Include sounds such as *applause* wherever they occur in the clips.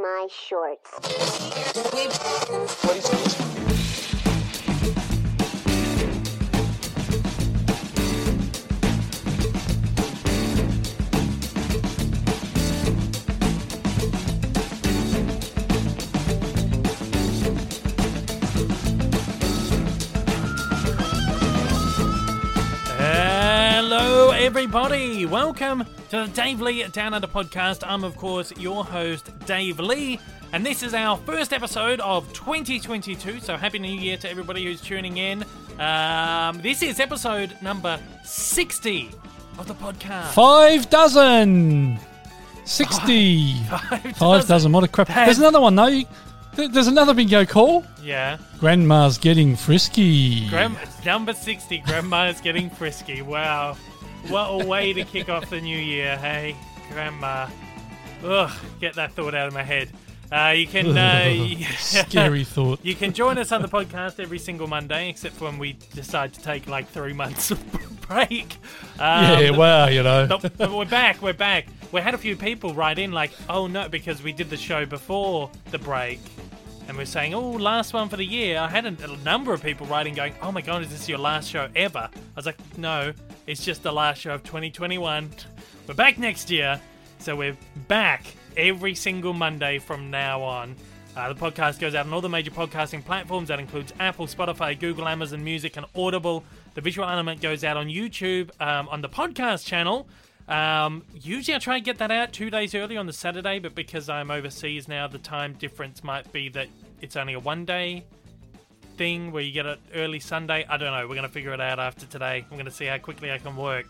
my shorts. Everybody. Welcome to the Dave Lee Down Under podcast. I'm, of course, your host, Dave Lee, and this is our first episode of 2022. So, Happy New Year to everybody who's tuning in. Um, this is episode number 60 of the podcast. Five dozen. 60. Five dozen. What a crap. That's- There's another one, though. There's another bingo call. Yeah. Grandma's getting frisky. Grandma, number 60, Grandma's getting frisky. Wow. What a way to kick off the new year, hey, Grandma. Ugh, get that thought out of my head. Uh, you can. Uh, *laughs* Scary *laughs* thought. You can join us on the podcast every single Monday, except for when we decide to take like three months of *laughs* break. Um, yeah, well, you know. but, but we're back. We're back. We had a few people write in like, "Oh no," because we did the show before the break, and we're saying, "Oh, last one for the year." I had a, a number of people writing, going, "Oh my god, is this your last show ever?" I was like, "No, it's just the last show of 2021. We're back next year, so we're back every single Monday from now on." Uh, the podcast goes out on all the major podcasting platforms. That includes Apple, Spotify, Google, Amazon Music, and Audible. The visual element goes out on YouTube um, on the podcast channel. Um, usually I try and get that out two days early on the Saturday, but because I'm overseas now, the time difference might be that it's only a one day thing where you get it early Sunday. I don't know. We're going to figure it out after today. I'm going to see how quickly I can work.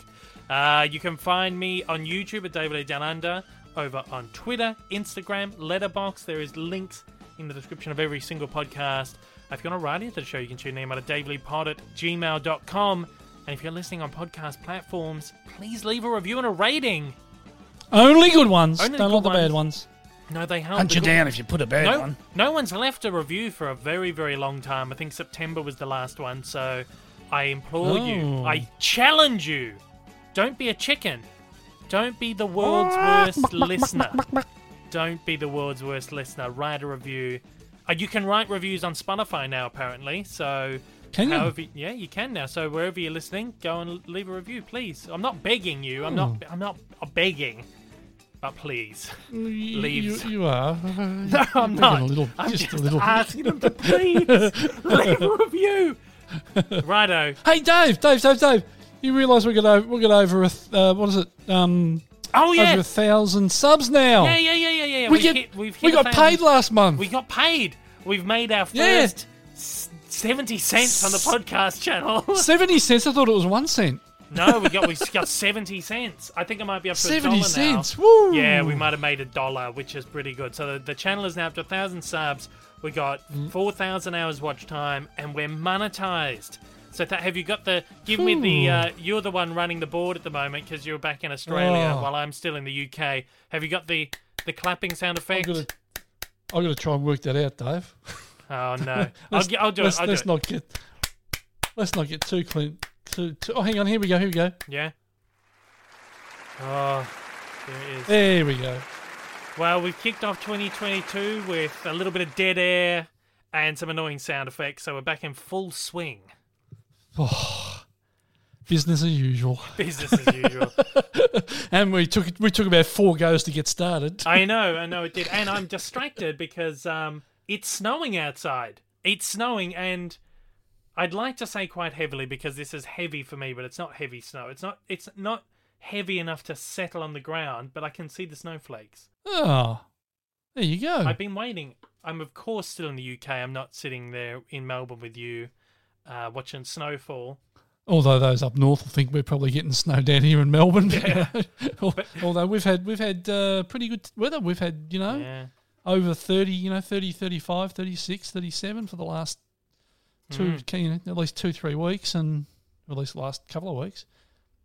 Uh, you can find me on YouTube at David A. Down Under, over on Twitter, Instagram, Letterboxd. There is links in the description of every single podcast. If you want to write into the show, you can tune in at daveleepod at gmail.com. And if you're listening on podcast platforms, please leave a review and a rating. Only good ones. Only Don't want the bad ones. No, they help. Hunt you down if you put a bad no, one. no one's left a review for a very, very long time. I think September was the last one. So I implore you, Oh. I challenge you, don't be a chicken. Don't be the world's worst listener. Don't be the world's worst listener. Write a review. Uh, you can write reviews on Spotify now, apparently. So, Can you? however, yeah, you can now. So wherever you're listening, go and leave a review, please. I'm not begging you. I'm not. I'm not begging. But please, You, you are. *laughs* no, I'm not. a little- I'm just just, a little. asking them to please *laughs* leave a review. Righto. Hey, Dave, Dave, Dave, Dave. You realise we're gonna we're gonna over a th- uh, what is it? Um, Oh yeah. over a thousand subs now. yeah, yeah, yeah, yeah, yeah. We We've get hit, we've hit we got thousand- paid last month. We got paid. We've made our first s- seventy cents on the podcast channel. *laughs* Seventy cents. I thought it was one cent. No, we got we got seventy cents. I think it might be up to a Seventy dollar cents. now. Woo! Yeah, we might have made a dollar, which is pretty good. So the, the channel is now up to a thousand subs. We got Mm. four thousand hours watch time, and we're monetized. So th- have you got the? Give me the. Uh, you're the one running the board at the moment because you're back in Australia Oh. while I'm still in the UK. Have you got the the clapping sound I've effect? got to I'm gonna try and work that out, Dave. Oh no, *laughs* I'll, Let's, gi- I'll do let's, it. I'll do let's it. not get let's not get too clean. Too, too, oh, hang on. Here we go. Here we go. Yeah. Oh, there it is. There we go. Well, we've kicked off 2022 with a little bit of dead air and some annoying sound effects, so we're back in full swing. Business as usual. *laughs* Business as usual. *laughs* And we took we took about four goes to get started. I know, I know it did, and I'm distracted because um, it's snowing outside. It's snowing, and I'd like to say quite heavily because this is heavy for me, but it's not heavy snow. It's not. It's not heavy enough to settle on the ground, but I can see the snowflakes. Oh, there you go. I've been waiting. I'm of course still in the UK. I'm not sitting there in Melbourne with you, uh, watching snowfall. Although those up north will think we're probably getting snow down here in Melbourne. *laughs* *laughs* Al- Although we've had we've had uh, pretty good weather. We've had you know Yeah. over 30, you know 30, 35, 36, 37 for the last two, Mm. you know, at least two three weeks, and at least the last couple of weeks.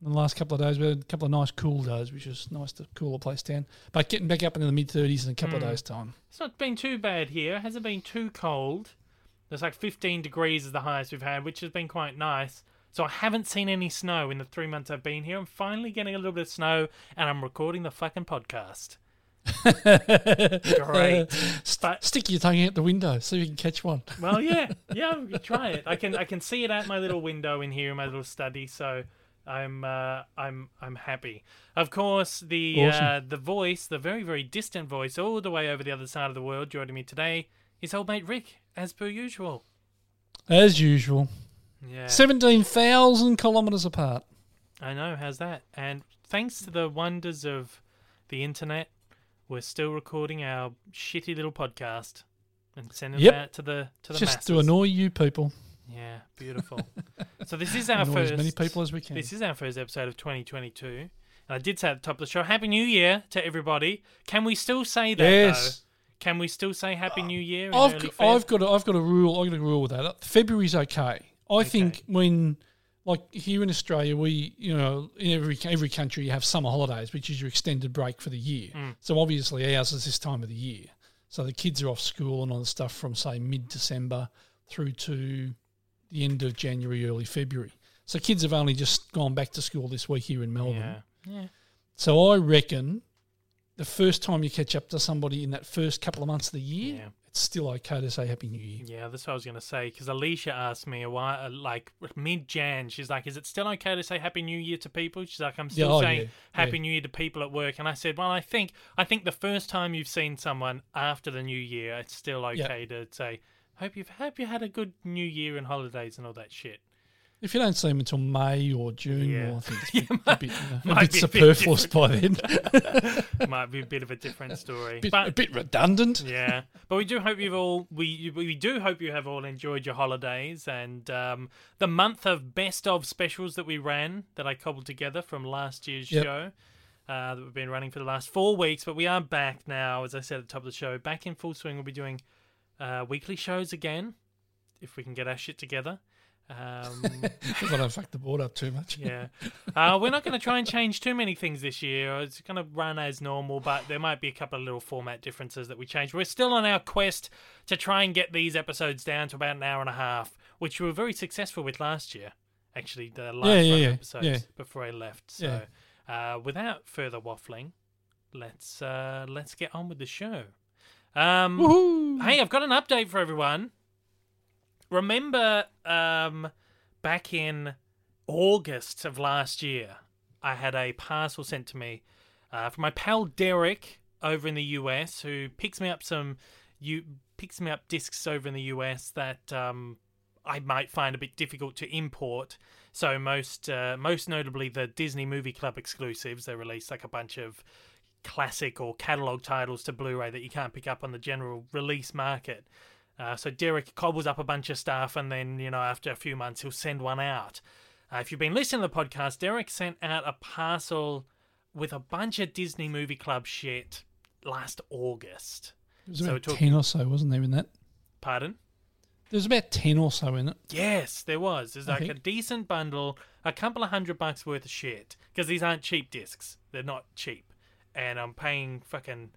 And the last couple of days we had a couple of nice cool days, which is nice to cool the place down. But getting back up into the mid thirties in a couple Mm. of days' time. It's not been too bad here. It hasn't been too cold. There's like 15 degrees is the highest we've had, which has been quite nice. So I haven't seen any snow in the three months I've been here. I'm finally getting a little bit of snow, and I'm recording the fucking podcast. Great. *laughs* But Stick your tongue out the window so you can catch one. well, yeah, *laughs* yeah, try it. I can I can see it out my little window in here in my little study, so I'm uh, I'm I'm happy. Of course, the uh, the voice, the very very distant voice, all the way over the other side of the world, joining me today is old mate Rick, as per usual. As usual. Yeah, 17,000 kilometres apart. I know. How's that? And thanks to the wonders of the internet, we're still recording our shitty little podcast and sending Yep. it out to the to the Just masses. to annoy you people. Yeah, beautiful. *laughs* so this is our Annoy first as many people as we can. This is our first episode of 2022. And I did say at the top of the show, Happy New Year to everybody. Can we still say that? yes. Though? Can we still say Happy New Year? In I've? I've got a, I've got a rule. I've got a rule with that. February's okay. I think when like here in Australia, we you know in every every country you have summer holidays, which is your extended break for the year. Mm. So obviously ours is this time of the year. So the kids are off school and all the stuff from say mid December through to the end of January, early February. So kids have only just gone back to school this week here in Melbourne. Yeah. Yeah. So I reckon the first time you catch up to somebody in that first couple of months of the year, Yeah. It's still okay to say Happy New Year. Yeah, that's what I was going to say. Because Alicia asked me a while, uh, like mid Jan, she's like, Is it still okay to say Happy New Year to people? She's like, I'm still oh, saying yeah, Happy yeah. New Year to people at work. And I said, Well, I think I think the first time you've seen someone after the new year, it's still okay to say, Hope you've hope you had a good New Year and holidays and all that shit. If you don't see them until May or June, Yeah. well, I think it's *laughs* a bit, a bit, you know, a might bit *laughs* be a bit superfluous by then. *laughs* Might be a bit of a different story. bit, but a bit redundant. yeah, but we do hope you've all we we do hope you have all enjoyed your holidays and um, the month of best of specials that we ran that I cobbled together from last year's Yep. show. Uh, that we've been running for the last four weeks, but we are back now, as I said at the top of the show, back in full swing. We'll be doing uh, weekly shows again, if we can get our shit together. Um, *laughs* If I don't fuck the board up too much. yeah. Uh, we're not going to try and change too many things this year. It's going to run as normal, but there might be a couple of little format differences that we change. We're still on our quest to try and get these episodes down to about an hour and a half, which we were very successful with last year. Actually, the last Yeah, yeah, yeah, episodes before I left. So, uh, without further waffling, let's uh, let's get on with the show. Um, Hey, I've got an update for everyone. Remember, um, back in August of last year, I had a parcel sent to me uh, from my pal Derek over in the US, who picks me up some, you picks me up discs over in the US that um, I might find a bit difficult to import. So most, uh, most notably, the Disney Movie Club exclusives. They release like a bunch of classic or catalog titles to Blu-ray that you can't pick up on the general release market. Uh, so Derek cobbles up a bunch of stuff, and then you know after a few months he'll send one out. Uh, if you've been listening to the podcast, Derek sent out a parcel with a bunch of Disney Movie Club shit last August. There was so about took- 10 or so, wasn't there, in that? Pardon? There's about 10 or so in it. Yes, there was. There's like a decent bundle, a couple of hundred bucks worth of shit. Because these aren't cheap discs. They're not cheap. And I'm paying fucking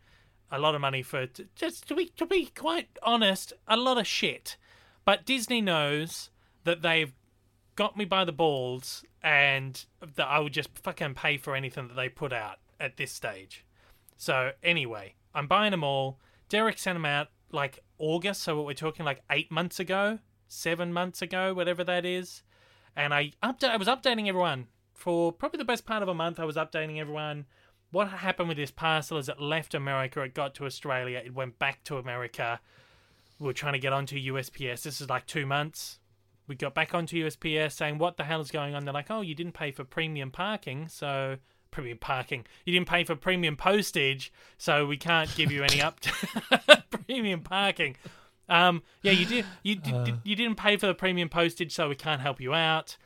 a lot of money for just to be to be quite honest, a lot of shit. But Disney knows that they've got me by the balls and that I would just fucking pay for anything that they put out at this stage. So anyway, I'm buying them all. Derek sent them out like August, so what we're talking like eight months ago, seven months ago, whatever that is. And I update. I was updating everyone for probably the best part of a month. I was updating everyone. What happened with this parcel is it left America, it got to Australia, it went back to America. We were trying to get onto USPS. This is like two months. We got back onto USPS saying, What the hell is going on? They're like, Oh, you didn't pay for premium parking, so premium parking. You didn't pay for premium postage, so we can't give you any *laughs* up to *laughs* premium parking. Um, yeah, you did. You did, you didn't pay for the premium postage, so we can't help you out.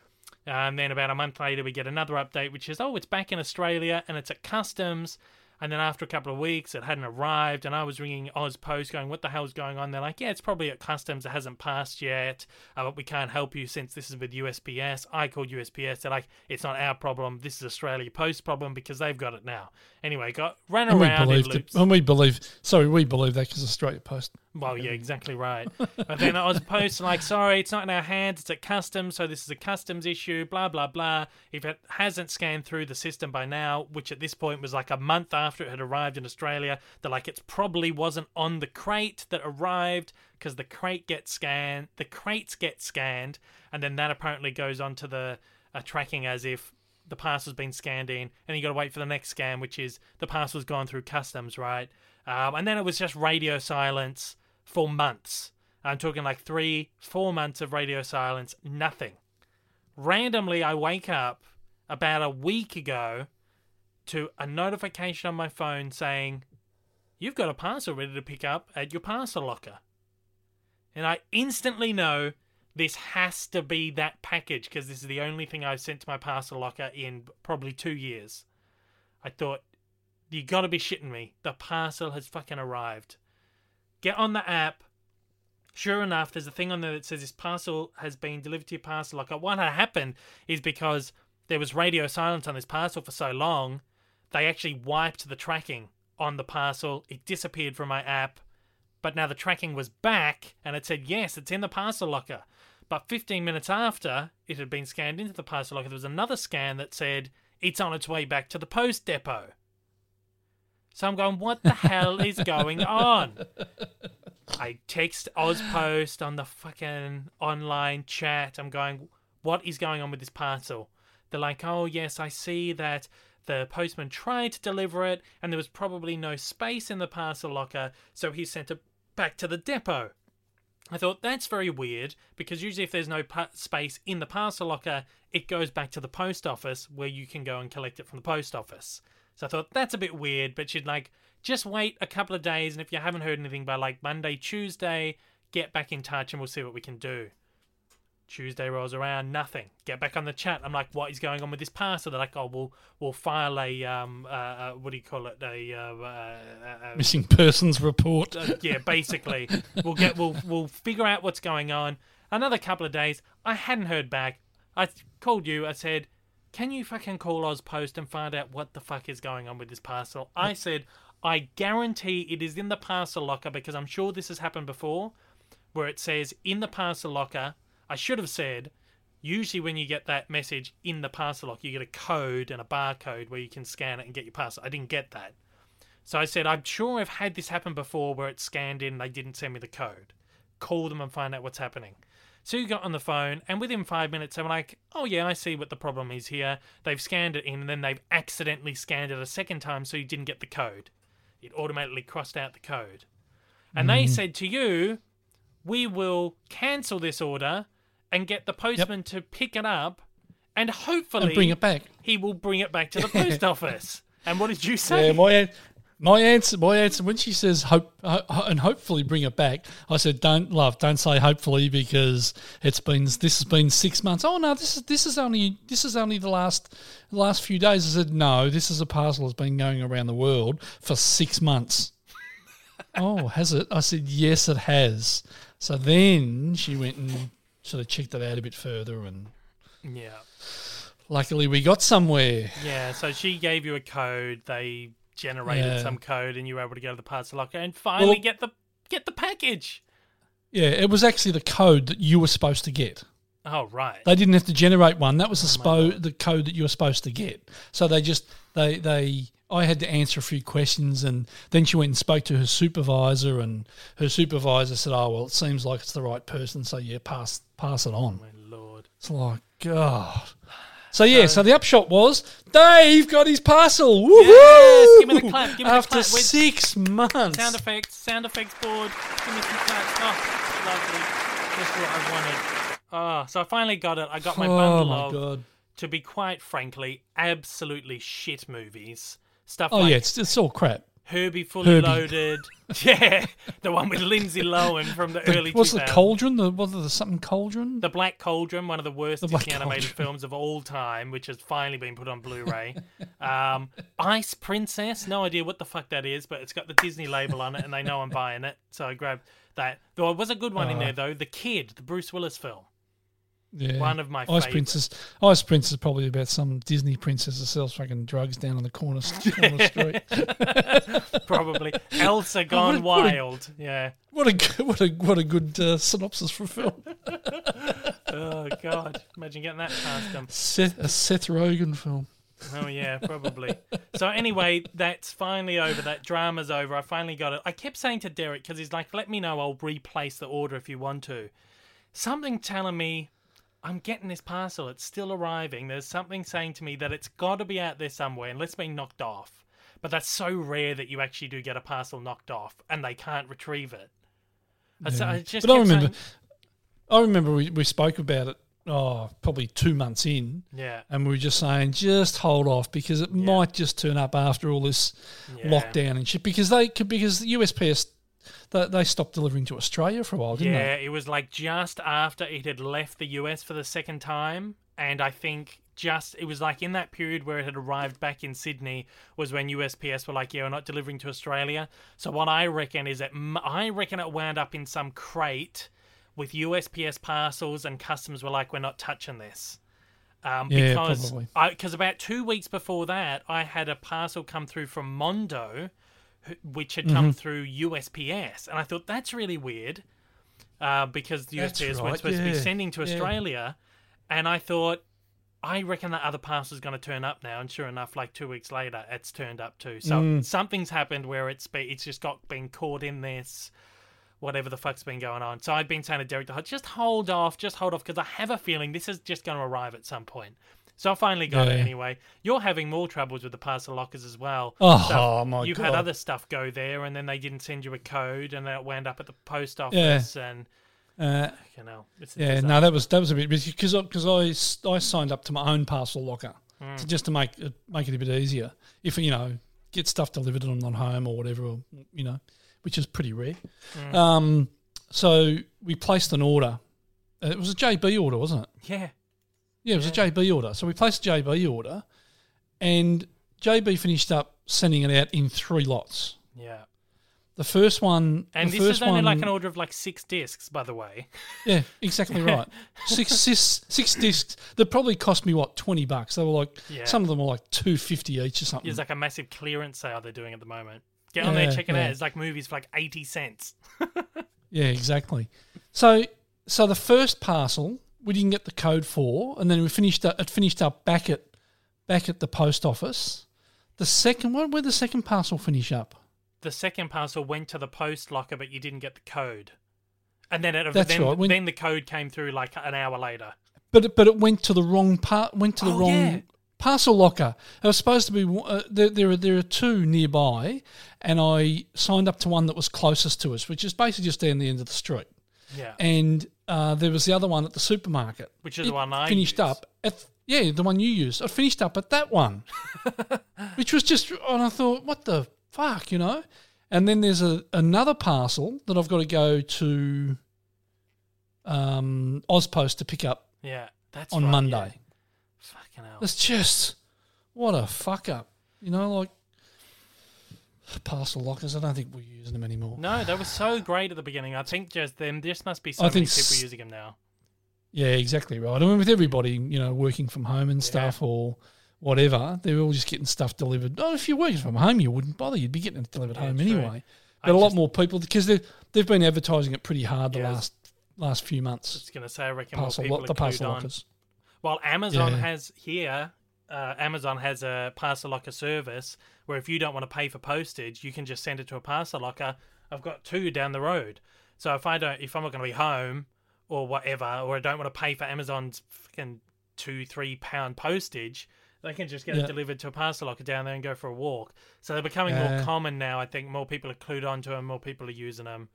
And then about a month later, we get another update, which is, oh, it's back in Australia and it's at customs. And then after a couple of weeks, it hadn't arrived, and I was ringing Oz Post, going, "What the hell's going on?" They're like, "Yeah, it's probably at customs. It hasn't passed yet, uh, but we can't help you since this is with USPS." I called USPS. They're like, "It's not our problem. This is Australia Post problem because they've got it now." Anyway, got ran And we around in believe, loops. and we believe, sorry, we believe that because Australia Post. Well, yeah, *laughs* exactly right. But then I was posting like, sorry, it's not in our hands. It's at customs, so this is a customs issue. Blah blah blah. If it hasn't scanned through the system by now, which at this point was like a month after it had arrived in Australia, they're like, it's probably wasn't on the crate that arrived because the crate gets scanned. The crates get scanned, and then that apparently goes onto the uh, tracking as if the parcel's been scanned in, and you got to wait for the next scan, which is the parcel's gone through customs, right? Um, and then it was just radio silence for months. I'm talking like three, four months of radio silence, nothing. Randomly, I wake up about a week ago to a notification on my phone saying, You've got a parcel ready to pick up at your parcel locker. And I instantly know this has to be that package because this is the only thing I've sent to my parcel locker in probably two years. I thought, you gotta be shitting me. The parcel has fucking arrived. Get on the app. Sure enough, there's a thing on there that says this parcel has been delivered to your parcel locker. What had happened is because there was radio silence on this parcel for so long, they actually wiped the tracking on the parcel. It disappeared from my app, but now the tracking was back and it said, yes, it's in the parcel locker. But 15 minutes after it had been scanned into the parcel locker, there was another scan that said, it's on its way back to the post depot. So I'm going, what the hell is going on? I text Ozpost on the fucking online chat. I'm going, what is going on with this parcel? They're like, oh, yes, I see that the postman tried to deliver it and there was probably no space in the parcel locker, so he sent it back to the depot. I thought that's very weird because usually if there's no pa- space in the parcel locker, it goes back to the post office where you can go and collect it from the post office. So I thought that's a bit weird, but she'd like just wait a couple of days, and if you haven't heard anything by like Monday, Tuesday, get back in touch and we'll see what we can do. Tuesday rolls around, nothing. Get back on the chat. I'm like, what is going on with this parcel? They're like, oh, we'll we'll file a um uh, uh what do you call it a uh, uh, uh missing persons report. uh, yeah, basically, we'll get we'll we'll figure out what's going on. Another couple of days, I hadn't heard back. I called you. I said, can you fucking call Ozpost and find out what the fuck is going on with this parcel? I said, I guarantee it is in the parcel locker because I'm sure this has happened before, where it says in the parcel locker. I should have said, usually when you get that message in the parcel locker, you get a code and a barcode where you can scan it and get your parcel. I didn't get that. So I said, I'm sure I've had this happen before where it's scanned in and they didn't send me the code. Call them and find out what's happening. So you got on the phone, and within five minutes, they were like, "Oh yeah, I see what the problem is here. They've scanned it in, and then they've accidentally scanned it a second time, so you didn't get the code. It automatically crossed out the code." And they mm. said to you, "We will cancel this order and get the postman to pick it up, and hopefully And bring it back. he will bring it back to the post *laughs* office." And what did you say? Yeah, my my answer, my answer when she says hope ho- ho- and hopefully bring it back, I said don't love, don't say hopefully because it's been this has been six months. Oh no, this is this is only this is only the last the last few days. I said no, this is a parcel that's been going around the world for six months. *laughs* oh, has it? I said yes, it has. So then she went and sort of checked it out a bit further, and yeah. luckily we got somewhere. Yeah, so she gave you a code. They generated Yeah. some code, and you were able to go to the parcel locker and finally Well- get the get the package. Yeah, it was actually the code that you were supposed to get. Oh right. They didn't have to generate one. That was the oh, spo- the code that you were supposed to get. So they just they they I had to answer a few questions and then she went and spoke to her supervisor and her supervisor said, "Oh well, it seems like it's the right person, so yeah, pass pass it on." Oh, my lord. It's like God. So yeah, so, the upshot was Dave got his parcel. Woohoo! Yes, give me the clap, give me the After clap. Wait. six months. Sound effects, sound effects board. Give me some claps. Oh, lovely. Just what I wanted. Oh, so I finally got it. I got my oh bundle my of, god. to be quite frankly, absolutely shit movies. Stuff Oh like yeah, it's, it's all crap. Herbie Fully Herbie. Loaded. *laughs* yeah, the one with Lindsay Lohan from the, The- early what's the cauldron? The was it the something cauldron? The Black Cauldron, one of the worst The Disney animated films of all time, which has finally been put on Blu-ray. *laughs* um, Ice Princess, no idea what the fuck that is, but it's got the Disney label on it, and they know I'm buying it, so I grabbed that. There was a good one in Uh. there though, The Kid, the Bruce Willis film. Yeah. One of my Ice. Princess. Ice Princess is probably about some Disney princess that sells fucking drugs down on the corner, corner street. *laughs* Probably *laughs* Elsa gone what a- what a- wild. Yeah. What a what a what a good uh, synopsis for a film. *laughs* Oh God! Imagine getting that past them. Seth, a Seth Rogen film. Oh yeah, probably. so anyway, that's finally over. That drama's over. I finally got it. I kept saying to Derek because he's like, "Let me know. I'll replace the order if you want to." Something telling me I'm getting this parcel. It's still arriving. There's something saying to me that it's got to be out there somewhere unless it's been knocked off. But that's so rare that you actually do get a parcel knocked off and they can't retrieve it. Yeah. I just but I remember, saying- I remember we, we spoke about it. Oh, probably two months in, yeah, and we were just saying, just hold off because it might just turn up after all this yeah. lockdown and shit. Because they could because the USPS they, they stopped delivering to Australia for a while, didn't they? Yeah, it was like just after it had left the US for the second time, and I think just it was like in that period where it had arrived back in Sydney was when USPS were like, "Yeah, we're not delivering to Australia." So what I reckon is that I reckon it wound up in some crate with USPS parcels, and customs were like, "We're not touching this." Um, Yeah, because probably. because about two weeks before that, I had a parcel come through from Mondo, which had Mm-hmm. come through USPS, and I thought that's really weird uh, because the That's USPS right, weren't supposed to be sending to yeah. Australia, and I thought. I reckon that other parcel's going to turn up now, and sure enough, like two weeks later, it's turned up too. So Mm. something's happened where it's be, it's just got been caught in this, whatever the fuck's been going on. So I've been saying to Derek, just hold off, just hold off, because I have a feeling this is just going to arrive at some point. So I finally got it Yeah. anyway. You're having more troubles with the parcel lockers as well. Oh, So my you've God. had other stuff go there, and then they didn't send you a code, and then it wound up at the post office, yeah. and Uh, you know, yeah, disaster. no, that was that was a bit because because I, I signed up to my own parcel locker Hmm. to, just to make it make it a bit easier. If you know get stuff delivered and I'm not home or whatever, or, you know, which is pretty rare. Hmm. Um, so we placed an order. It was a JB order, wasn't it? yeah, Yeah, it was a JB order. So we placed a JB order, and JB finished up sending it out in three lots. yeah. The first one, And this is only one, like an order of like six discs, by the way. *laughs* Yeah, exactly *laughs* right. six, six, six discs that probably cost me what twenty bucks. They were like Yeah. some of them were like two fifty each or something. There's like a massive clearance sale they're doing at the moment. Get on there, check it yeah. out. It's like movies for like eighty cents. *laughs* yeah, exactly. So, so the first parcel we didn't get the code for, and then we finished up, it finished up back at back at the post office. The second one, where the second parcel finish up? The second parcel went to the post locker, but you didn't get the code. And then it, That's then, right, when- then the code came through like an hour later. But it, but it went to the wrong part. Went to the Oh, wrong yeah. parcel locker. It was supposed to be. Uh, there, there are there are two nearby, and I signed up to one that was closest to us, which is basically just down the end of the street. Yeah. And uh, there was the other one at the supermarket, Which is It the one I finished up. At, yeah, the one you used. I finished up at that one, *laughs* which was just. And I thought, what the fuck, you know? And then there's a another parcel that I've got to go to um, Ozpost to pick up Yeah. That's on right, Monday. yeah. Fucking hell. It's just what a fuck up. You know, like parcel lockers. I don't think we're using them anymore. No, they were so great at the beginning. I think just them. This must be so I many people s- using them now. Yeah, exactly right. I mean, with everybody, you know, working from home and stuff or whatever, they're all just getting stuff delivered. Oh, if you're working from home, you wouldn't bother. You'd be getting it delivered Yeah, home true. anyway. But a lot just- more people because they they've been advertising it pretty hard the last last few months. Just gonna say, I reckon Parcel more people lo- the parcel clued on. lockers. Well, Amazon Yeah. has here. Uh, Amazon has a parcel locker service where if you don't want to pay for postage, you can just send it to a parcel locker. I've got two down the road, so if I don't, if I'm not going to be home or whatever, or I don't want to pay for Amazon's fucking two, three pound postage, they can just get Yeah. it delivered to a parcel locker down there and go for a walk. So they're becoming more common now. I think more people are clued onto them, more people are using them,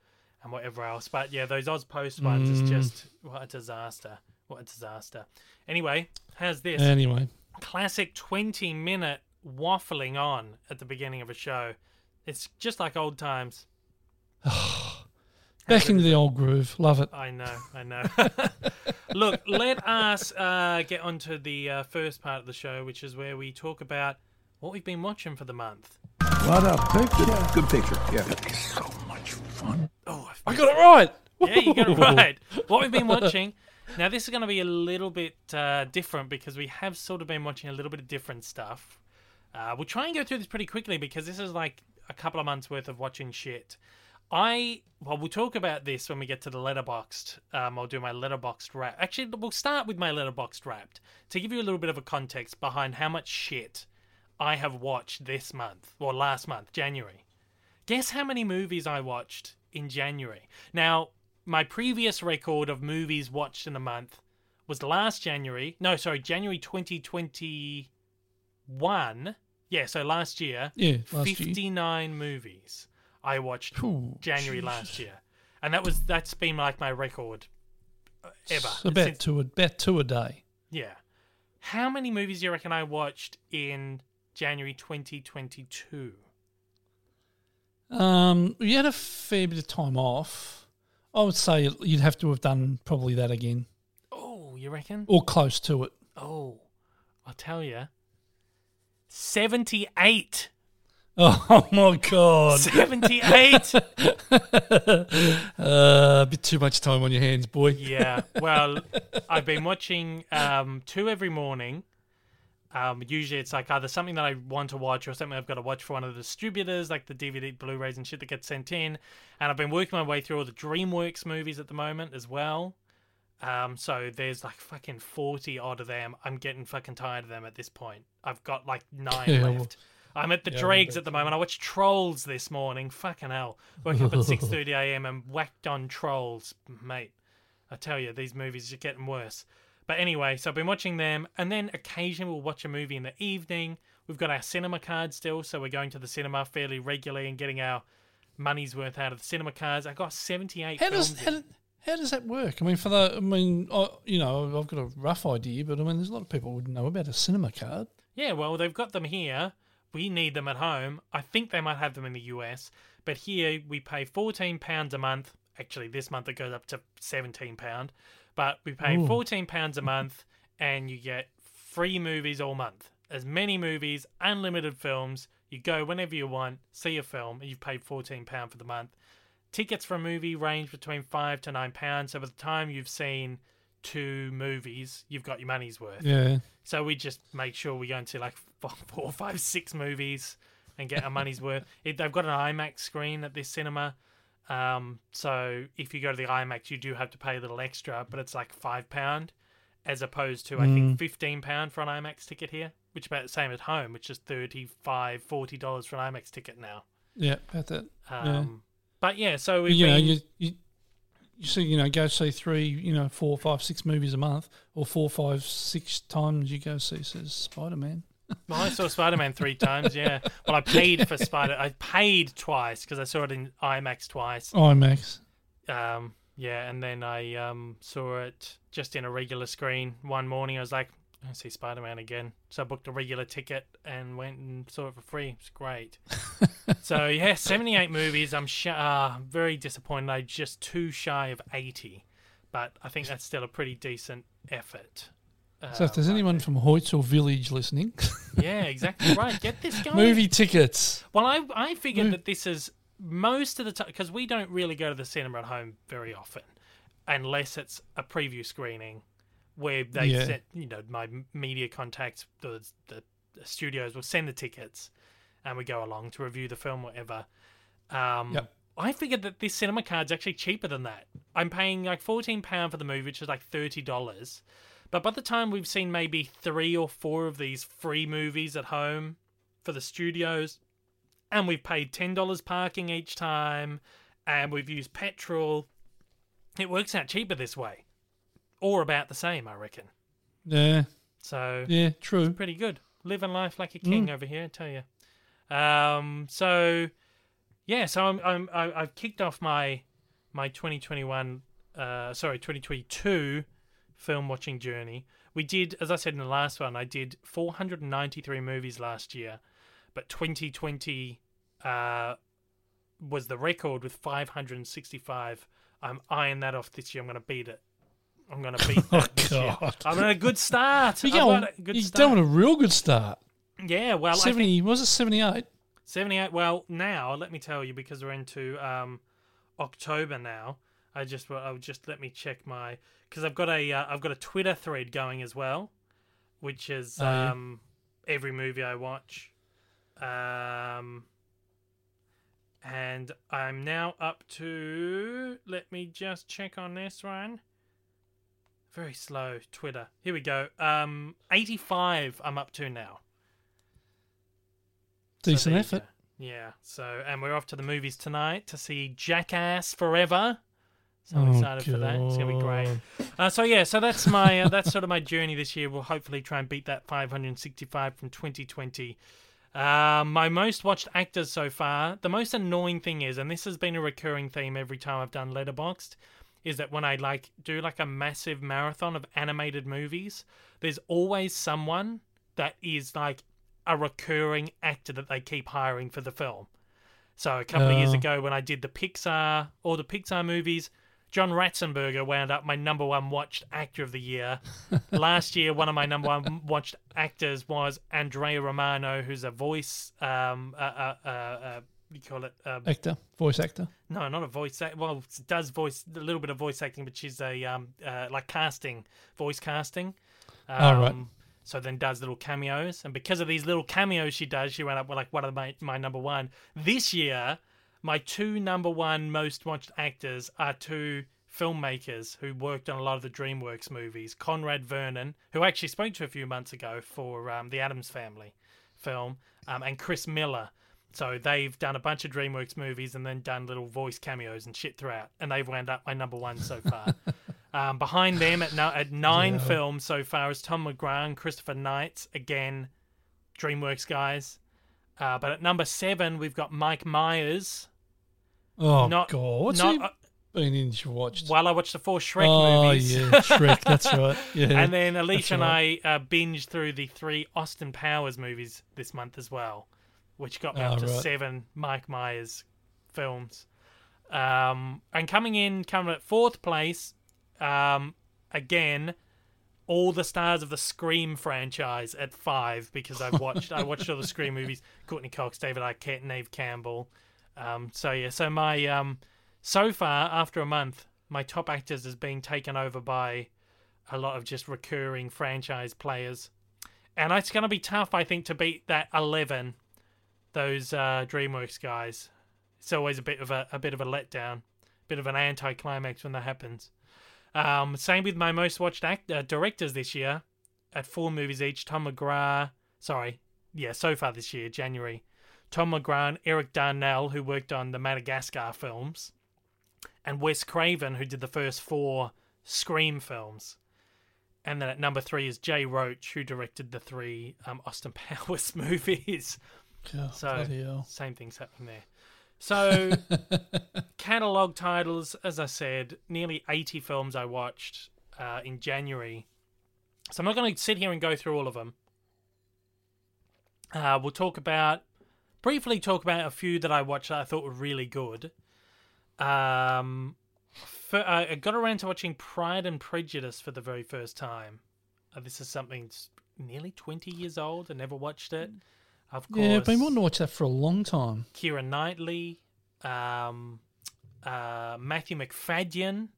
and whatever else. But yeah, those Oz Post ones is Mm. just what a disaster. What a disaster. Anyway, how's this? Anyway, Classic 20 minute waffling on at the beginning of a show. It's just like old times. *sighs* back into the old groove. Love it. I know, I know. *laughs* *laughs* Look, let us uh, get on to the uh, first part of the show, which is where we talk about what we've been watching for the month. What a picture. Good picture. Yeah. So much fun. Oh, I got it right. yeah, you got it *laughs* right. What we've been watching. Now, this is going to be a little bit uh, different because we have sort of been watching a little bit of different stuff. Uh, we'll try and go through this pretty quickly because this is like a couple of months worth of watching shit. I well, we'll talk about this when we get to the Letterboxd. Um, I'll do my Letterboxd wrap. Actually, we'll start with my Letterboxd wrapped to give you a little bit of a context behind how much shit I have watched this month or last month, January. Guess how many movies I watched in January? Now, my previous record of movies watched in a month was last January. No, sorry, January 2021. Yeah, so last year, Yeah, last year. 59 movies I watched Ooh, January jeez. last year. And that was that's been like my record uh, ever. It's about Since- two, about two a day. yeah. How many movies do you reckon I watched in January 2022? Um, we had a fair bit of time off. I would say you'd have to have done probably that again, Oh, you reckon? or close to it. Oh, I'll tell you. 78. *laughs* Oh my god! 78. *laughs* uh, a bit too much time on your hands, boy. yeah. Well, *laughs* I've been watching um, two every morning. Um, usually it's like either something that I want to watch or something I've got to watch for one of the distributors, like the DVD, Blu-rays and shit that gets sent in. And I've been working my way through all the DreamWorks movies at the moment as well. Um, so there's like fucking 40 odd of them. I'm getting fucking tired of them at this point. I've got like nine Yeah, well- left. I'm at the Yeah, dregs at the moment. I watched Trolls this morning. Fucking hell. Woke up at 6.30 a.m. and whacked on Trolls. Mate, I tell you, these movies are getting worse. But anyway, so I've been watching them, and then occasionally we'll watch a movie in the evening. We've got our cinema card still, so we're going to the cinema fairly regularly and getting our money's worth out of the cinema cards. I got 78 How does how, how does that work? I mean, for the I mean, I, you know, I've got a rough idea, but I mean, there's a lot of people who wouldn't know about a cinema card. Yeah, well, they've got them here. We need them at home. I think they might have them in the US, but here we pay fourteen pounds a month. Actually, this month it goes up to seventeen pound, but we pay Ooh. fourteen pounds a month, and you get free movies all month. As many movies, unlimited films. You go whenever you want, see a film, and you've paid fourteen pound for the month. Tickets for a movie range between five to nine pounds. So by the time you've seen two movies, you've got your money's worth. Yeah, So we just make sure we go and see like four, *laughs* four, five, six movies and get our money's worth. It, they've got an IMAX screen at this cinema. Um, so if you go to the IMAX, you do have to pay a little extra, but it's like five pound, as opposed to I think fifteen pound for an IMAX ticket here, which is about the same at home, which is 35 40 dollars for an IMAX ticket now. yeah, about that. Um, But yeah, so we've you know, you, you you see, you know, go see three, you know, four, five, six movies a month, or four, five, six times you go see says Spider Man. *laughs* Well, I saw Spider Man three times. Yeah. Well, I paid for Spider. I paid twice because I saw it in IMAX twice. IMAX. Um, yeah, and then I um, saw it just in a regular screen one morning. I was like, I see Spider Man again, so I booked a regular ticket and went and saw it for free. It's great. *laughs* so yeah, seventy eight movies. I'm sh- uh, very disappointed. I'm just too shy of eighty, but I think that's still a pretty decent effort. So if Uh, there's anyone from Hoyts or Village listening, *laughs* yeah, exactly right. Get this going. movie tickets. Well, I I figured Mm. that this is most of the time because we don't really go to the cinema at home very often, unless it's a preview screening where they Yeah. send you know my media contacts the, the the studios will send the tickets, and we go along to review the film whatever. Um, Yep. I figured that this cinema card's actually cheaper than that. I'm paying like fourteen pound for the movie, which is like thirty dollars. But by the time we've seen maybe three or four of these free movies at home for the studios, and we've paid ten dollars parking each time, and we've used petrol, it works out cheaper this way, or about the same, I reckon. Yeah, So yeah, true. pretty good. Living life like a king over here, I tell you. Um, so yeah, so I'm, I'm I've kicked off my my 2021, uh, sorry, 2022 film watching journey. We did, as I said in the last one, I did 493 movies last year, but 2020 uh, was the record with 565. I'm eyeing that off this year. I'm going to beat it. I'm going to beat *laughs* that this year. God. I'm on a good start. You I've going, got a good you're doing a real good start. Yeah, well, I think Seventy was it seventy eight? 78. Well, now let me tell you because we're into um, October now. I just well, I'll just let me check my because I've got a uh, I've got a Twitter thread going as well, which is Oh, um every movie I watch, um, and I'm now up to let me just check on this one. Very slow Twitter. Here we go. Um, 85 I'm up to now. Decent you effort. Yeah. So, and we're off to the movies tonight to see Jackass Forever. So I'm Oh, excited for that. It's gonna be great. Uh, so yeah, so that's my uh, that's sort of my journey this year. We'll hopefully try and beat that 565 from 2020. Uh, my most watched actors so far. The most annoying thing is, and this has been a recurring theme every time I've done Letterboxd, is that when I like do like a massive marathon of animated movies, there's always someone that is like a recurring actor that they keep hiring for the film. So a couple of years Oh. ago when I did the Pixar all the Pixar movies, John Ratzenberger wound up my number one watched actor of the year. *laughs* Last year, one of my number one watched actors was Andrea Romano, who's a voice, um, uh, uh, uh, uh, you call it? Um, Actor, voice actor. no, not a voice. Act- well, does voice a little bit of voice acting, but she's a um, uh, like casting, voice casting. Um, Oh, right. So then does little cameos, and because of these little cameos she does, she went up with like one of my my number one this year. My two number one most watched actors are two filmmakers who worked on a lot of the DreamWorks movies. Conrad Vernon, who I actually spoke to a few months ago for um, the Addams Family film, um, and Chris Miller. So they've done a bunch of DreamWorks movies and then done little voice cameos and shit throughout, and they've wound up my number one so far. *laughs* um, behind them at, no, at nine Yeah. films so far is Tom McGrath and Christopher Knights, again, DreamWorks guys. Uh, but at number seven, we've got Mike Myers. Oh Not- God, what's not, uh, in? You watched? while I watched the four Shrek oh movies. yeah, Shrek. That's *laughs* right. Yeah. And then Alicia and right. I uh, binged through the three Austin Powers movies this month as well, which got me Ah, up to right. seven Mike Myers films. Um, and coming in, coming at fourth place, um, again, all the stars of the Scream franchise at five because I've watched I watched all the Scream movies. *laughs* Courteney Cox, David Arquette, Neve Campbell. Um, so yeah, so my um, so far after a month, my top actors is being taken over by a lot of just recurring franchise players, and it's going to be tough, I think, to beat that eleven. Those uh, DreamWorks guys. It's always a bit of a, a bit of a letdown, bit of an anticlimax when that happens. Um, same with my most watched act, uh, directors this year, at four movies each. Tom McGrath, sorry, yeah, so far this year, January. Tom McGrath, Eric Darnell, who worked on the Madagascar films, and Wes Craven, who did the first four Scream films. And then at number three is Jay Roach, who directed the three um, Austin *laughs* Powers movies. God, So same things happening there. So *laughs* catalog titles, as I said, nearly 80 films I watched uh, in January. So I'm not going to sit here and go through all of them. Uh, we'll talk about briefly talk about a few that I watched that I thought were really good. Um, for, uh, I got around to watching Pride and Prejudice for the very first time. Uh, this is something that's nearly 20 years old. I never watched it. Of course, Yeah, I've been wanting to watch that for a long time. Keira Knightley, um, uh, Matthew Macfadyen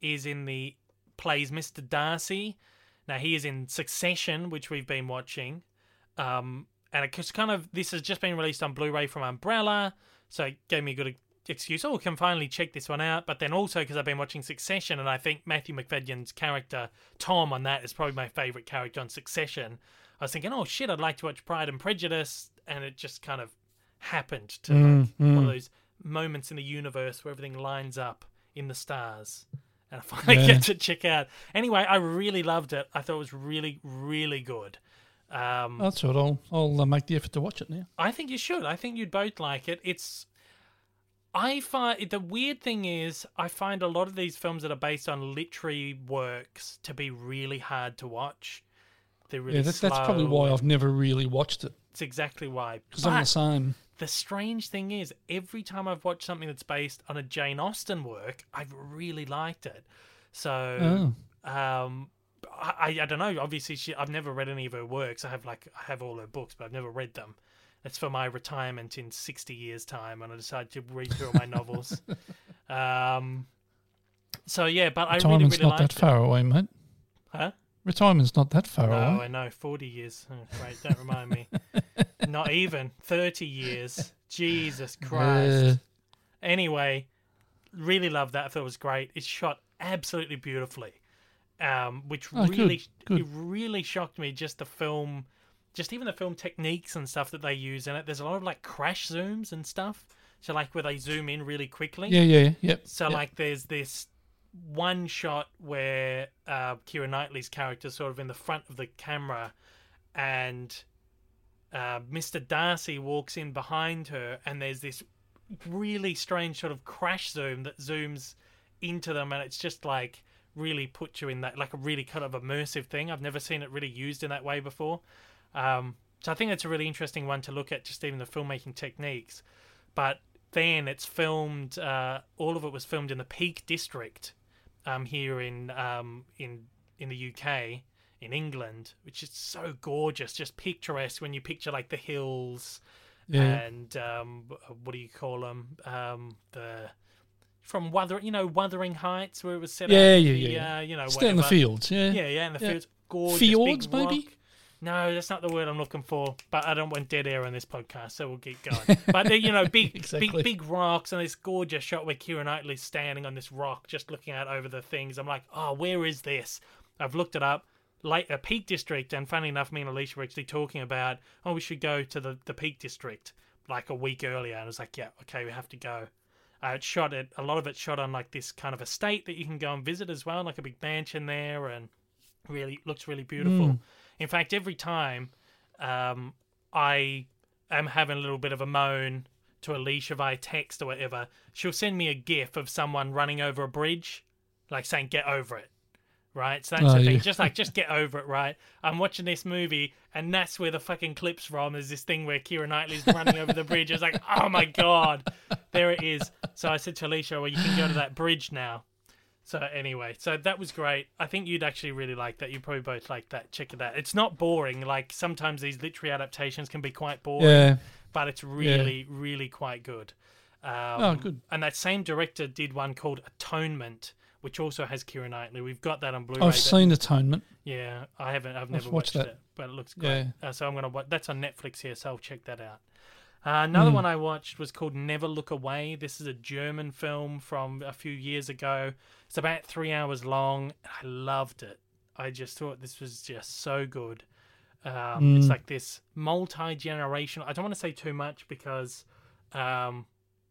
is in the plays Mr. Darcy. Now he is in Succession, which we've been watching, um, and it's kind of this has just been released on Blu-ray from Umbrella, so it gave me a good excuse. Oh, I can finally check this one out. But then also because I've been watching Succession, and I think Matthew Macfadyen's character Tom on that is probably my favorite character on Succession. I was thinking, oh shit, I'd like to watch Pride and Prejudice, and it just kind of happened to like, mm, mm. one of those moments in the universe where everything lines up in the stars. And I finally Yeah. get to check out. Anyway, I really loved it. I thought it was really, really good. Um, That's what I'll I'll uh, make the effort to watch it now. I think you should. I think you'd both like it. It's. I find the weird thing is I find a lot of these films that are based on literary works to be really hard to watch. They're really yeah, that, that's probably why I've never really watched it It's exactly why. because I'm the But same. the strange thing is, every time I've watched something that's based on a Jane Austen work, I've really liked it. So, Oh, um, I, I don't know. Obviously, she, I've never read any of her works. I have like I have all her books, but I've never read them. That's for my retirement in sixty years' time when I decide to read through all my novels. *laughs* Um, So yeah, but I really Retirement's really not liked that far away, mate. Huh? Retirement's not that far No, away. I know. Forty years. Oh, great. Don't remind me. *laughs* Not even thirty years. Jesus Christ. Uh, Anyway, really loved that. I thought it was great. It's shot absolutely beautifully, um, which Oh, really good. it really shocked me. Just the film, just even the film techniques and stuff that they use in it. There's a lot of like crash zooms and stuff. So like where they zoom in really quickly. yeah, yeah, yep. So yep. like there's this one shot where uh, Keira Knightley's character sort of in the front of the camera, and uh, Mr. Darcy walks in behind her, and there's this really strange sort of crash zoom that zooms into them, and it's just like really put you in that like a really kind of immersive thing. I've never seen it really used in that way before. Um, so I think it's a really interesting one to look at, just even the filmmaking techniques. But then it's filmed. Uh, all of it was filmed in the Peak District um, here in um, in in the UK, in England, which is so gorgeous, just picturesque when you picture like the hills yeah. and um, what do you call them? Um, the from Wuthering, you know, Wuthering Heights, where it was set. Yeah, yeah, the, yeah, yeah. Uh, you know, Stay in the fields, yeah. Yeah, yeah, in the Yeah. fields. Gorgeous Fjords, big maybe? rock. No, that's not the word I'm looking for. But I don't want dead air on this podcast, so we'll keep *laughs* going. but you know, big, Exactly. big, big rocks and this gorgeous shot where Keira Knightley's standing on this rock, just looking out over the things. I'm like, oh, where is this? I've looked it up. Like a Peak District, and funny enough, me and Alicia were actually talking about, oh, we should go to the the Peak District like a week earlier, and I was like, yeah, okay, we have to go. Uh, it's shot at a lot of it's shot on like this kind of estate that you can go and visit as well, like a big mansion there, and really looks really beautiful. In fact, every time um, I am having a little bit of a moan to Alicia via text or whatever, she'll send me a GIF of someone running over a bridge, like saying "get over it." Right, so that's Oh, the thing. yeah. Just like, just get over it, right? I'm watching this movie, and that's where the fucking clips from. There's this thing where Keira Knightley's running over the bridge. It's like, *laughs* oh my god, there it is. So I said to Alicia, "Well, you can go to that bridge now." So anyway, so that was great. I think you'd actually really like that. You probably both like that. Check it out. It's not boring. Like sometimes these literary adaptations can be quite boring, Yeah. but it's really, really quite good. Um, Oh, good. And that same director did one called Atonement, which also has Keira Knightley. We've got that on Blu-ray. I've seen Atonement. yeah, I haven't. I've never watched watched, that. it, but it looks great. Yeah. Uh, so I'm gonna. Watch, that's on Netflix here, so I'll check that out. Uh, another Hmm. one I watched was called Never Look Away. This is a German film from a few years ago. It's about three hours long. I loved it. I just thought this was just so good. Um, It's Mm. like this multi generational. I don't want to say too much because um,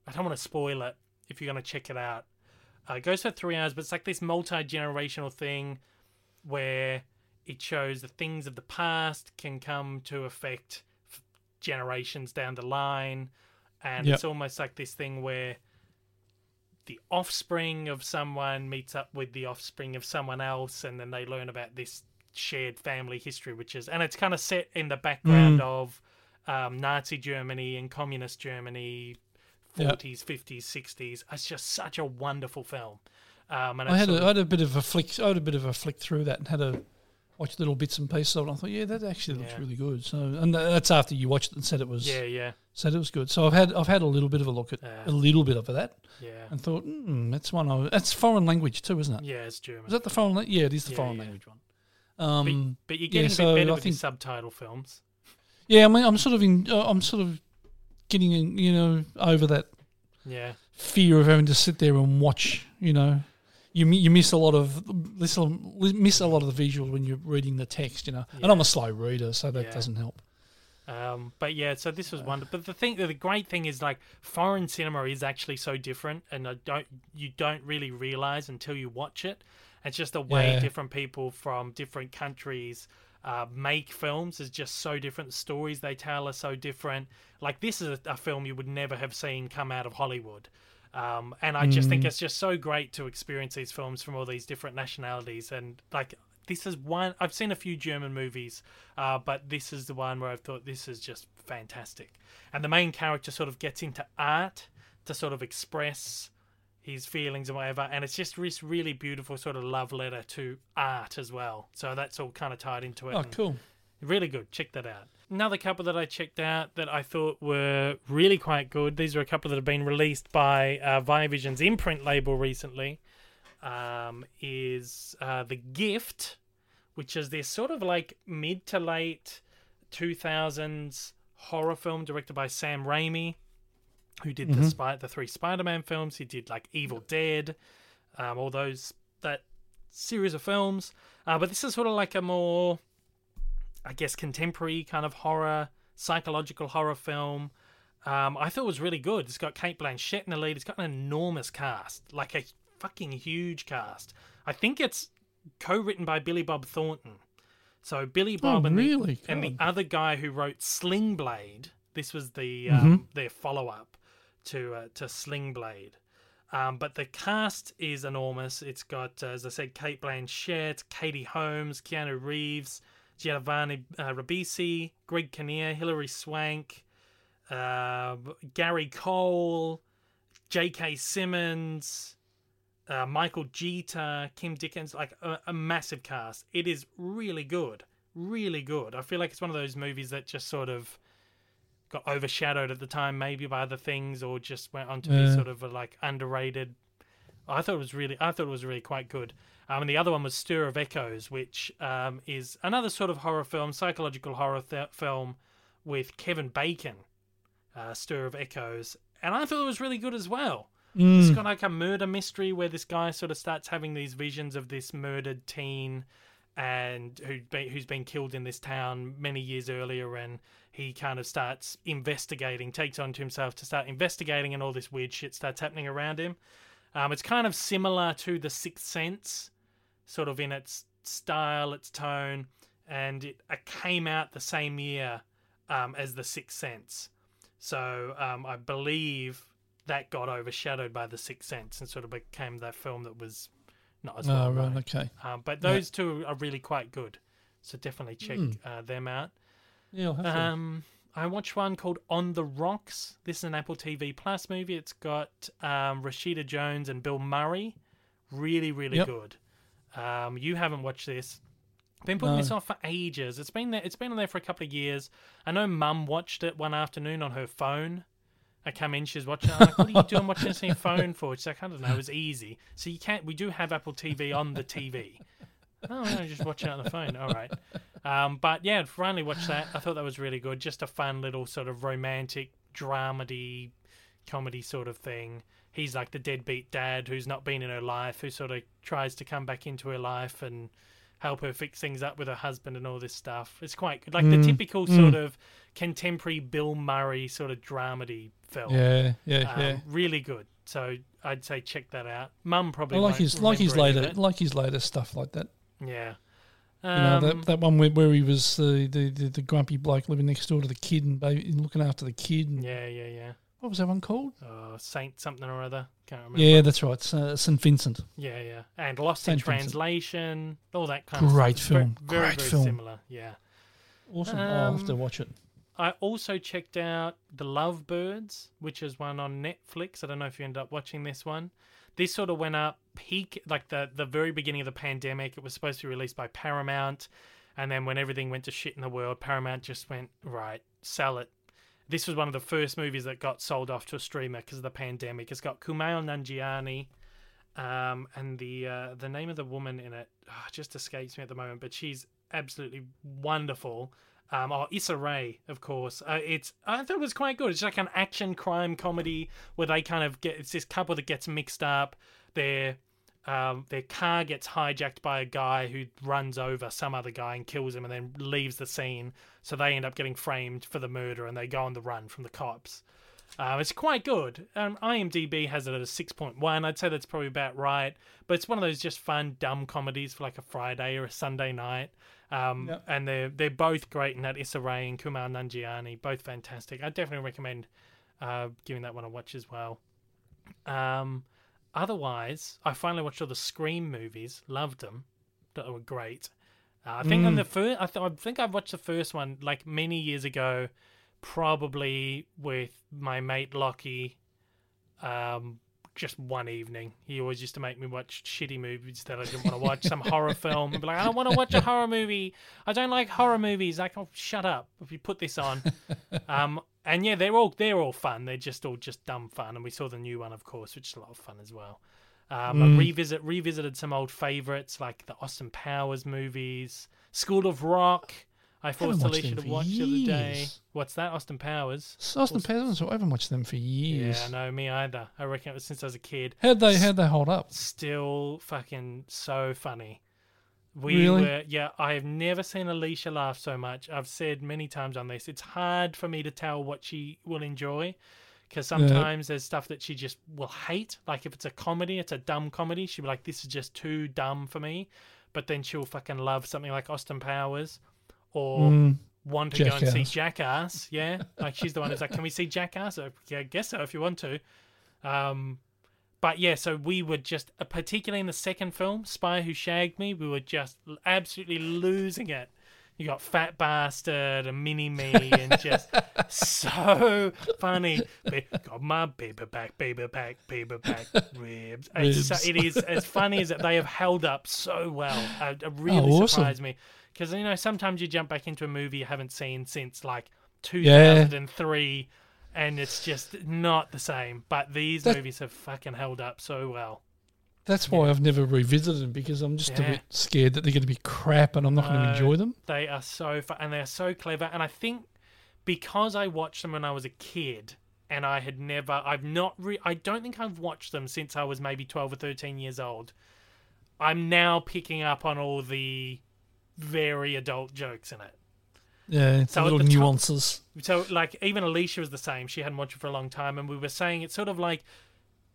I don't want to spoil it if you're going to check it out. Uh, it goes for three hours, but it's like this multi generational thing where it shows the things of the past can come to affect f- generations down the line. And Yep. it's almost like this thing where the offspring of someone meets up with the offspring of someone else, and then they learn about this shared family history, which is, and it's kind of set in the background Mm. of um, Nazi Germany and communist Germany, Yep. 40s, 50s, 60s. It's just such a wonderful film. Um, and I had a, I had a bit of a flick. I had a bit of a flick through that and had a watched little bits and pieces of it. I thought, yeah, that actually looks Yeah. really good. So, and that's after you watched it and said it was yeah, yeah, said it was good. So I've had I've had a little bit of a look at Yeah. a little bit of that yeah, and thought, hmm, that's one. I, that's foreign language too, isn't it? yeah. It's German. Is that the foreign? La- yeah, it is the Yeah, foreign yeah. language one. but, Um, but you're yeah, getting so a bit better I with think- the subtitle films. yeah, I mean, I'm sort of in. Uh, I'm sort of getting, you know, over that Yeah, fear of having to sit there and watch. You know, you you miss a lot of miss a lot of the visuals when you're reading the text. You know, and I'm a slow reader, so that Yeah. doesn't help. Um, but yeah, so this was wonderful. But the thing, the great thing is like foreign cinema is actually so different, and I don't you don't really realize until you watch it. It's just the way Yeah. different people from different countries uh, make films is just so different. The stories they tell are so different. Like this is a, a film you would never have seen come out of Hollywood. Um, and I just think it's just so great to experience these films from all these different nationalities. And like, this is one I've seen a few German movies, uh, but this is the one where I've thought this is just fantastic. And the main character sort of gets into art to sort of express his feelings and whatever. And it's just this really beautiful sort of love letter to art as well. So that's all kind of tied into it. Oh, cool. Really good. Check that out. Another couple that I checked out that I thought were really quite good. These are a couple that have been released by uh, Viavision's imprint label recently. um, is uh, The Gift, which is this sort of like mid to late 2000s horror film directed by Sam Raimi, who did the Spy- the three Spider-Man films. He did like Evil Dead, um, all those that series of films. Uh, but this is sort of like a more, I guess, contemporary kind of horror, psychological horror film. Um, I thought it was really good. It's got Cate Blanchett in the lead. It's got an enormous cast, like a fucking huge cast. I think it's co-written by Billy Bob Thornton. So Billy Bob and, really? the, and the other guy who wrote Sling Blade. This was the um, their follow-up to uh, to Sling Blade. Um, but the cast is enormous. It's got, uh, as I said, Cate Blanchett, Katie Holmes, Keanu Reeves, Giovanni uh, Ribisi, Greg Kinnear, Hilary Swank, uh, Gary Cole, J.K. Simmons, uh, Michael Jeter, Kim Dickens, like a, a massive cast. It is really good, really good. I feel like it's one of those movies that just sort of got overshadowed at the time, maybe by other things, or just went on to be sort of a, like underrated. I thought it was really, I thought it was really quite good. Um, and the other one was Stir of Echoes, which um, is another sort of horror film, psychological horror th- film with Kevin Bacon. Uh, Stir of Echoes, and I thought it was really good as well. It's got like a murder mystery where this guy sort of starts having these visions of this murdered teen and who who's been killed in this town many years earlier and he kind of starts investigating takes on to himself to start investigating and all this weird shit starts happening around him. Um, it's kind of similar to the sixth sense sort of in its style its tone and it uh, came out the same year um, as the sixth sense. So um, i believe that got overshadowed by the sixth sense and sort of became that film that was not as well Oh, right. Okay. Um, but Yeah. those two are really quite good, so definitely check Mm. uh, them out. Yeah, I'll have. Um, I watched one called On the Rocks. This is an Apple TV Plus movie. It's got um, Rashida Jones and Bill Murray. Really, really Yep. good. Um, you haven't watched this. Been putting this No. off for ages. It's been there. It's been on there for a couple of years. I know Mum watched it one afternoon on her phone. I come in, she's watching. I'm like, what are you doing watching this on your phone for? She's like, I don't know. It was easy. So you can't. We do have Apple TV on the TV. *laughs* Oh, no, just watch it on the phone. All right. Um, but yeah, finally watched that. I thought that was really good. Just a fun little sort of romantic, dramedy, comedy sort of thing. He's like the deadbeat dad who's not been in her life, who sort of tries to come back into her life and help her fix things up with her husband and all this stuff. It's quite good. Like the Mm, typical mm. sort of contemporary Bill Murray sort of dramedy film. yeah, yeah, Um, yeah. Really good. So I'd say check that out. Mum probably I like his like his of later like his later stuff like that. Yeah. You know Um, that, that one where, where he was the, the, the, the grumpy bloke living next door to the kid and baby and looking after the kid. And yeah, yeah, yeah. What was that one called? Oh, Saint something or other. Can't remember. Yeah, that's right. Uh, St Vincent. Yeah, yeah. And Lost in Saint Vincent. Translation, all that kind of Great stuff. Film. Very, Great very film. similar. Yeah. Awesome. I'll have to Um, watch it. I also checked out The Lovebirds, which is one on Netflix. I don't know if you ended up watching this one. This sort of went up peak, like the, the very beginning of the pandemic. It was supposed to be released by Paramount. And then when everything went to shit in the world, Paramount just went, right, sell it. This was one of the first movies that got sold off to a streamer because of the pandemic. It's got Kumail Nanjiani, um, and the uh, the name of the woman in it ah, just escapes me at the moment, but she's absolutely wonderful. Um, oh, Issa Rae, of course. Uh, it's I thought it was quite good. It's like an action crime comedy where they kind of get it's this couple that gets mixed up. Their um, their car gets hijacked by a guy who runs over some other guy and kills him, and then leaves the scene. So they end up getting framed for the murder, and they go on the run from the cops. Uh, it's quite good. Um, IMDb has it at a 6.1. I'd say that's probably about right. But it's one of those just fun, dumb comedies for like a Friday or a Sunday night. Um, Yep. And they're they're both great in that. Issa Rae and Kumail Nanjiani, both fantastic. I definitely recommend uh, giving that one a watch as well. Um, otherwise, I finally watched all the Scream movies. Loved them. Thought they were great. Uh, I think on Mm. the first, I, th- I think I watched the first one like many years ago, probably with my mate Lockie. Um, just one evening. He always used to make me watch shitty movies that I didn't want to watch. Some horror film. He'd be like, I don't want to watch a horror movie. I don't like horror movies. Like, oh, shut up if you put this on. *laughs* um, and yeah, they're all they're all fun. They're just all just dumb fun. And we saw the new one, of course, which is a lot of fun as well. Um, Mm. I revisit revisited some old favorites like the Austin Powers movies, School of Rock. I forced Alicia to watch the other day. years. What's that? Austin Powers. Austin Powers, I haven't watched them for years. Yeah, no, me either. I reckon it was since I was a kid. How'd they how'd they hold up? Still fucking so funny. We Really? were, yeah. I have never seen Alicia laugh so much. I've said many times on this. It's hard for me to tell what she will enjoy because sometimes there's stuff that she just will hate. Like if it's a comedy, it's a dumb comedy. She'll be like, "This is just too dumb for me," but then she'll fucking love something like Austin Powers or Mm, want to go and see Jackass. Jackass. Yeah, like she's the one who's like, "Can we see Jackass?" Uh, Yeah, I guess so if you want to. Um, but yeah, so we were just, uh, particularly in the second film, Spy Who Shagged Me, we were just absolutely losing it. You got Fat Bastard and Mini Me and just *laughs* so funny. Got my baby back, baby back, baby back ribs. It's so, it is as funny as that they have held up so well. Uh, it really Oh, awesome. surprised me because you know sometimes you jump back into a movie you haven't seen since like Yeah. 2003 and it's just not the same. But these That- movies have fucking held up so well. That's why I've never revisited them because I'm just a bit scared that they're going to be crap and I'm not going to enjoy them. they are so fun and they're so clever and i think because i watched them when i was a kid and i had never i've not re- i don't think i've watched them since i was maybe 12 or 13 years old. I'm now picking up on all the very adult jokes in it Yeah, it's So little top- nuances. So, like, even Alicia was the same. She hadn't watched it for a long time, and we were saying it's sort of like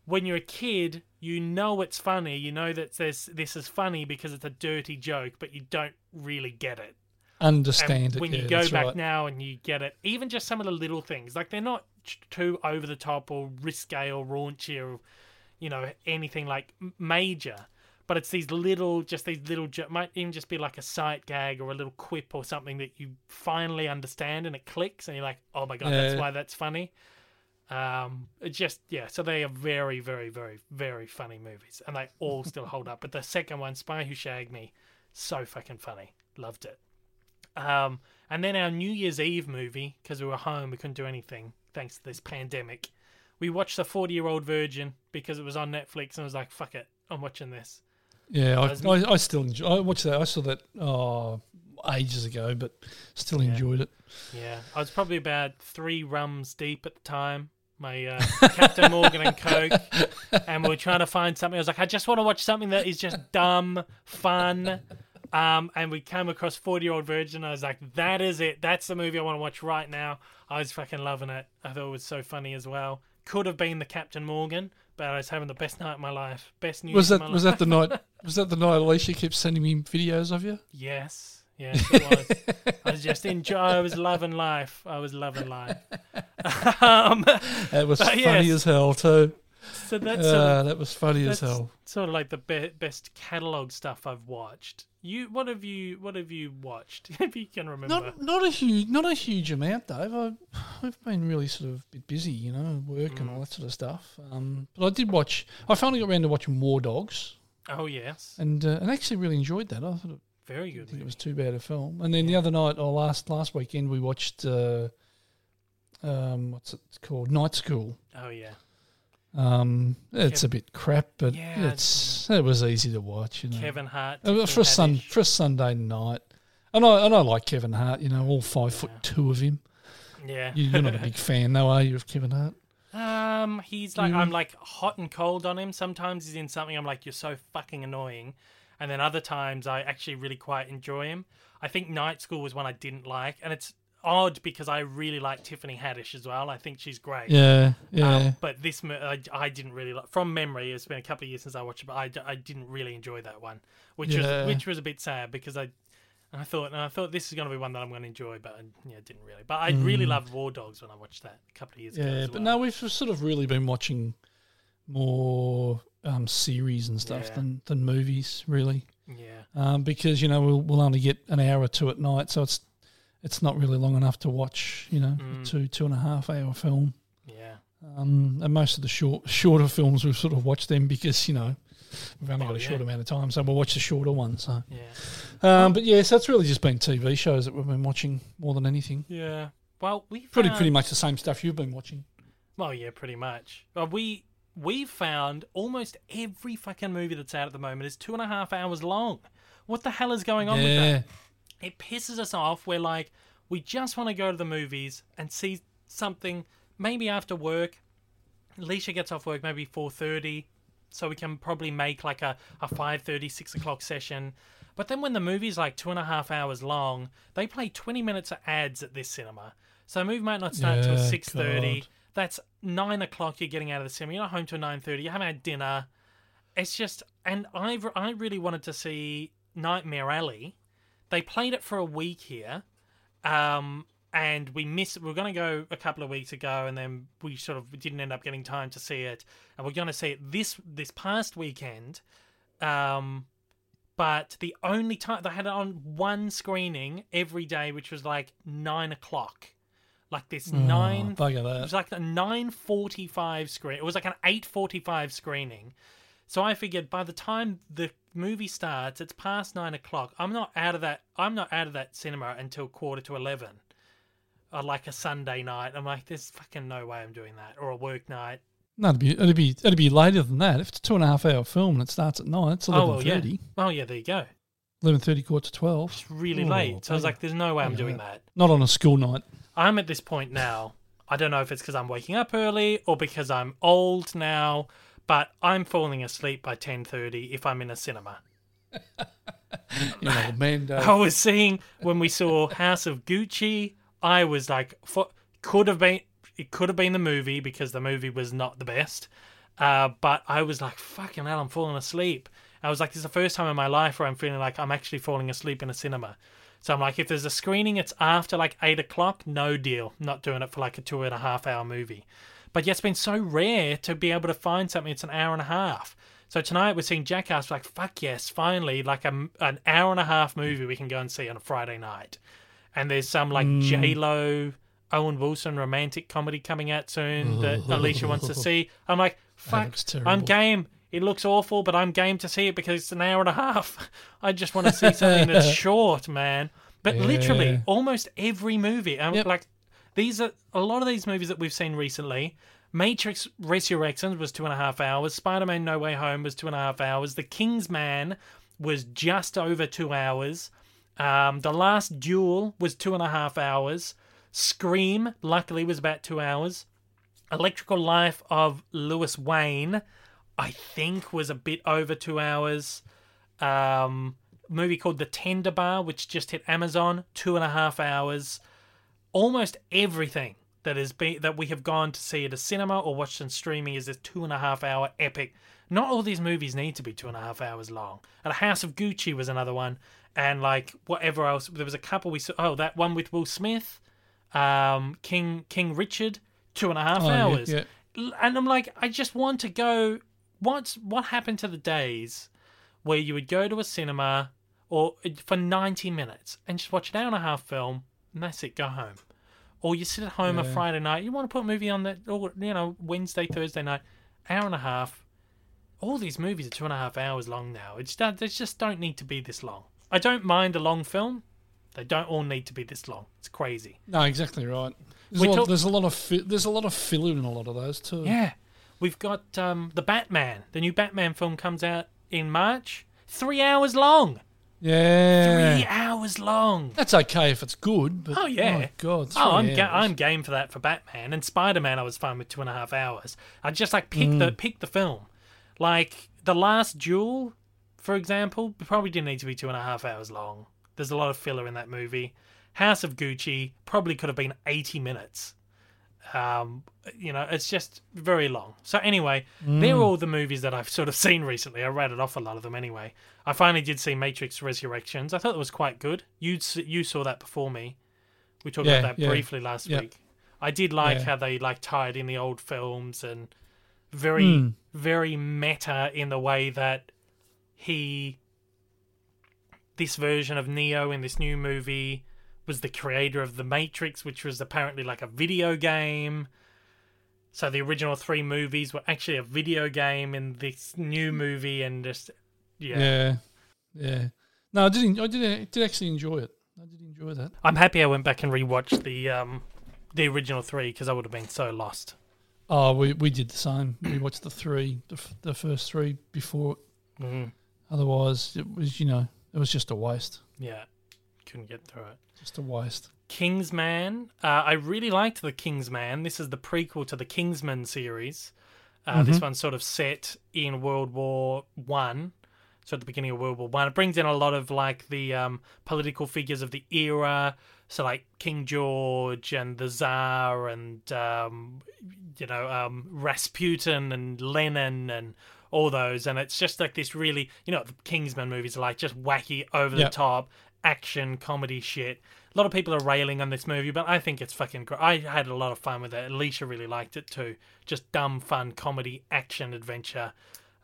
when you're a kid, you know it's funny. You know that this this is funny because it's a dirty joke, but you don't really get it. Understand And it. when yeah, you go back right. now and you get it, even just some of the little things, like they're not too over the top or risque or raunchy or you know anything like major. But it's these little, just these little, might even just be like a sight gag or a little quip or something that you finally understand and it clicks and you're like, oh my god, that's why that's funny. Um, it just yeah, so they are very, very, very, very funny movies, and they all *laughs* still hold up. But the second one, Spy Who Shagged Me, so fucking funny, loved it. Um, and then our New Year's Eve movie, because we were home, we couldn't do anything thanks to this pandemic. We watched The 40 Year Old Virgin because it was on Netflix, and I was like, fuck it, I'm watching this. Yeah, I, I, I still enjoy. I watched that. I saw that oh, ages ago, but still Yeah. enjoyed it. Yeah, I was probably about three rums deep at the time. My uh, Captain Morgan and Coke, *laughs* and we were trying to find something. I was like, I just want to watch something that is just dumb, fun. Um, and we came across Forty Year Old Virgin. I was like, that is it. That's the movie I want to watch right now. I was fucking loving it. I thought it was so funny as well. Could have been the Captain Morgan, but I was having the best night of my life. Best news. Was of that was life. that the night? Was that the night Alicia kept sending me videos of you? Yes, yes, it was. I was just enjoy. I was loving life. I was loving life. *laughs* *laughs* um, That was funny yes. as hell too. So that's sort, Uh, of, that was funny as hell. sort of like the be- best catalog stuff I've watched. You, what have you, what have you watched? *laughs* if you can remember. Not not a huge not a huge amount, Dave. I, I've been really sort of a bit busy, you know, work and all that sort of stuff. Um, but I did watch. I finally got around to watching War Dogs, oh yes, and uh, and actually really enjoyed that. I thought it, very I good. think it was too bad a film. And then the other night, or last last weekend, we watched. Uh, um, what's it called? Night School. Oh yeah, Um, it's a bit crap, but Yeah, it's it was easy to watch. You know, Kevin Hart. Uh, for a sun for a Sunday night. And I and I like Kevin Hart. You know, all five foot two of him. Yeah. You, you're not a big *laughs* fan, though, are you, of Kevin Hart? Um, he's like You- I'm like hot and cold on him. Sometimes he's in something I'm like you're so fucking annoying, and then other times I actually really quite enjoy him. I think Night School was one I didn't like, and it's odd because I really like Tiffany Haddish as well. I think she's great. Yeah, yeah. Um, but this I, I didn't really like. From memory, it's been a couple of years since I watched it, but I didn't really enjoy that one, which Yeah. was which was a bit sad because I. I thought, and I thought this is going to be one that I'm going to enjoy, but I, yeah, didn't really. But I really loved War Dogs when I watched that a couple of years ago. Mm. yeah, as but well. no, we've sort of really been watching more um, series and stuff Yeah. than, than movies, really. yeah, Um, because you know we'll, we'll only get an hour or two at night, so it's it's not really long enough to watch. You know, Mm. two two and a half hour film. yeah. Um, and most of the short shorter films we've sort of watched them because you know we've only Oh, got a yeah. short amount of time, so we'll watch the shorter ones. So. Yeah. Um, but yeah, so it's really just been TV shows that we've been watching more than anything. Yeah. Well, we Pretty pretty much the same stuff you've been watching. Well, yeah, pretty much. Well, we we've found almost every fucking movie that's out at the moment is two and a half hours long. What the hell is going on with that? It pisses us off. We're like, we just want to go to the movies and see something. Maybe after work, Alicia gets off work maybe four thirty, so we can probably make like a a five thirty, six o'clock session. But then when the movie's like two and a half hours long, they play twenty minutes of ads at this cinema. So the movie might not start till Yeah, six thirty. That's nine o'clock. You're getting out of the cinema. You're not home till nine thirty. You haven't had dinner. It's just, and I I really wanted to see Nightmare Alley. They played it for a week here, um, and we missed. We were going to go a couple of weeks ago, and then we sort of didn't end up getting time to see it. And we're going to see it this this past weekend. Um, but the only time they had it on one screening every day, which was like nine o'clock, like this Oh, nine bugger it was like a 9:45 screen. It was like an 8:45 screening. So I figured by the time the movie starts, it's past nine o'clock. I'm not out of that. I'm not out of that cinema until quarter to eleven, or like a Sunday night. I'm like, there's fucking no way I'm doing that, or a work night. No, it'd be it'd be it'd be later than that. If it's a two and a half hour film and it starts at nine, it's Oh eleven well, yeah. Oh yeah, there you go. Eleven thirty, quarter to twelve. It's really Oh, late. So I was like, there's no way I'm doing that. that. Not on a school night. I'm at this point now. I don't know if it's because I'm waking up early or because I'm old now, but I'm falling asleep by 10:30 if I'm in a cinema. You know, man. I was seeing when we saw House of Gucci, I was like, for, could have been it could have been the movie because the movie was not the best. Uh, but I was like, fucking hell, I'm falling asleep. I was like, this is the first time in my life where I'm feeling like I'm actually falling asleep in a cinema. So I'm like, if there's a screening, it's after like eight o'clock, no deal. Not doing it for like a two and a half hour movie. But yeah, it's been so rare to be able to find something. It's an hour and a half. So tonight we're seeing Jackass. Like fuck yes, finally, like a, an hour and a half movie we can go and see on a Friday night. And there's some like J Lo, Owen Wilson romantic comedy coming out soon that *laughs* Alicia wants to see. I'm like, fuck. I'm game. It looks awful, but I'm game to see it because it's an hour and a half. *laughs* I just want to see something that's *laughs* short, man. But literally, almost every movie, um, Yep. like these are a lot of these movies that we've seen recently. Matrix Resurrections was two and a half hours. Spider Man No Way Home was two and a half hours. The King's Man was just over two hours. Um, the Last Duel was two and a half hours. Scream, luckily, was about two hours. Electrical Life of Louis Wain, I think, was a bit over two hours. Um, movie called The Tender Bar, which just hit Amazon, two and a half hours. Almost everything that has been that we have gone to see at a cinema or watched on streaming is a two and a half hour epic. Not all these movies need to be two and a half hours long. And House of Gucci was another one, and like whatever else. There was a couple we saw. Oh, that one with Will Smith, um, King King Richard, two and a half Oh, hours. yeah. L- And I'm like, I just want to go. What's what happened to the days where you would go to a cinema or for 90 minutes and just watch an hour and a half film and that's it, go home. Or you sit at home a Friday night, you want to put a movie on that, or you know, Wednesday, Thursday night, hour and a half. All these movies are two and a half hours long now. It's that they just don't need to be this long. I don't mind a long film. They don't all need to be this long. It's crazy. No, exactly right. There's, a lot, talk- there's a lot of fi- there's a lot of filler in a lot of those too. Yeah. We've got um, the Batman. The new Batman film comes out in March. Three hours long. Yeah. Three hours long. That's okay if it's good, but Oh, yeah. my God, Oh, I'm ga- I'm game for that for Batman and Spider Man. I was fine with two and a half hours. I just like pick the Mm. pick the film, like the Last Duel, for example. Probably didn't need to be two and a half hours long. There's a lot of filler in that movie. House of Gucci probably could have been 80 minutes. Um, you know, it's just very long. So anyway, Mm. they're all the movies that I've *laughs* sort of seen recently. I rated off a lot of them anyway. I finally did see Matrix Resurrections. I thought it was quite good. You you saw that before me. We talked Yeah, about that yeah. briefly last Yeah. week. I did like how they like tied in the old films and very Mm. very meta in the way that he this version of Neo in this new movie was the creator of the Matrix, which was apparently like a video game. So the original three movies were actually a video game in this new movie, and just yeah, Yeah, yeah. No, I did. en- I did. I did actually enjoy it. I did enjoy that. I'm happy I went back and rewatched the um the original three because I would have been so lost. Oh, we, we did the same. We watched the three, the, f- the first three before. Mhm. Otherwise, it was you know it was just a waste, Yeah, couldn't get through it. just a waste. Kingsman. Uh, I really liked the Kingsman. This is the prequel to the Kingsman series. Uh, This one's sort of set in World War One, so at the beginning of World War One. It brings in a lot of like the um, political figures of the era, so like King George and the Tsar and um, you know um, Rasputin and Lenin and all those. And it's just like this really, you know, the Kingsman movies are like just wacky, over the Yep. top action comedy shit. A lot of people are railing on this movie, but I think it's fucking great. I had a lot of fun with it. Alicia really liked it too. Just dumb, fun comedy, action, adventure.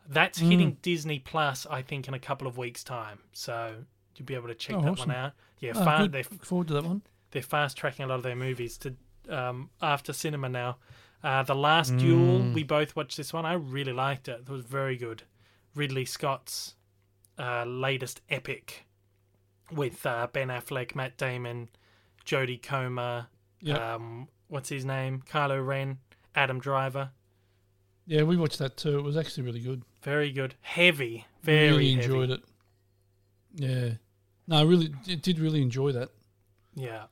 That's Mm. hitting Disney Plus, I think, in a couple of weeks' time. So you'll be able to check Oh, that awesome. one out. Yeah, Oh, fa- good. they're, Look forward to that one. they're fast tracking a lot of their movies to um, after cinema now. Uh, the Last Duel, Mm. we both watched this one. I really liked it. It was very good. Ridley Scott's uh, latest epic with uh, Ben Affleck, Matt Damon, Jodie Comer, Yeah, um, what's his name? Kylo Ren, Adam Driver. yeah, we watched that too. It was actually really good. Very good. Heavy. Very really heavy. enjoyed it. Yeah, no, I really did really enjoy that. Yeah.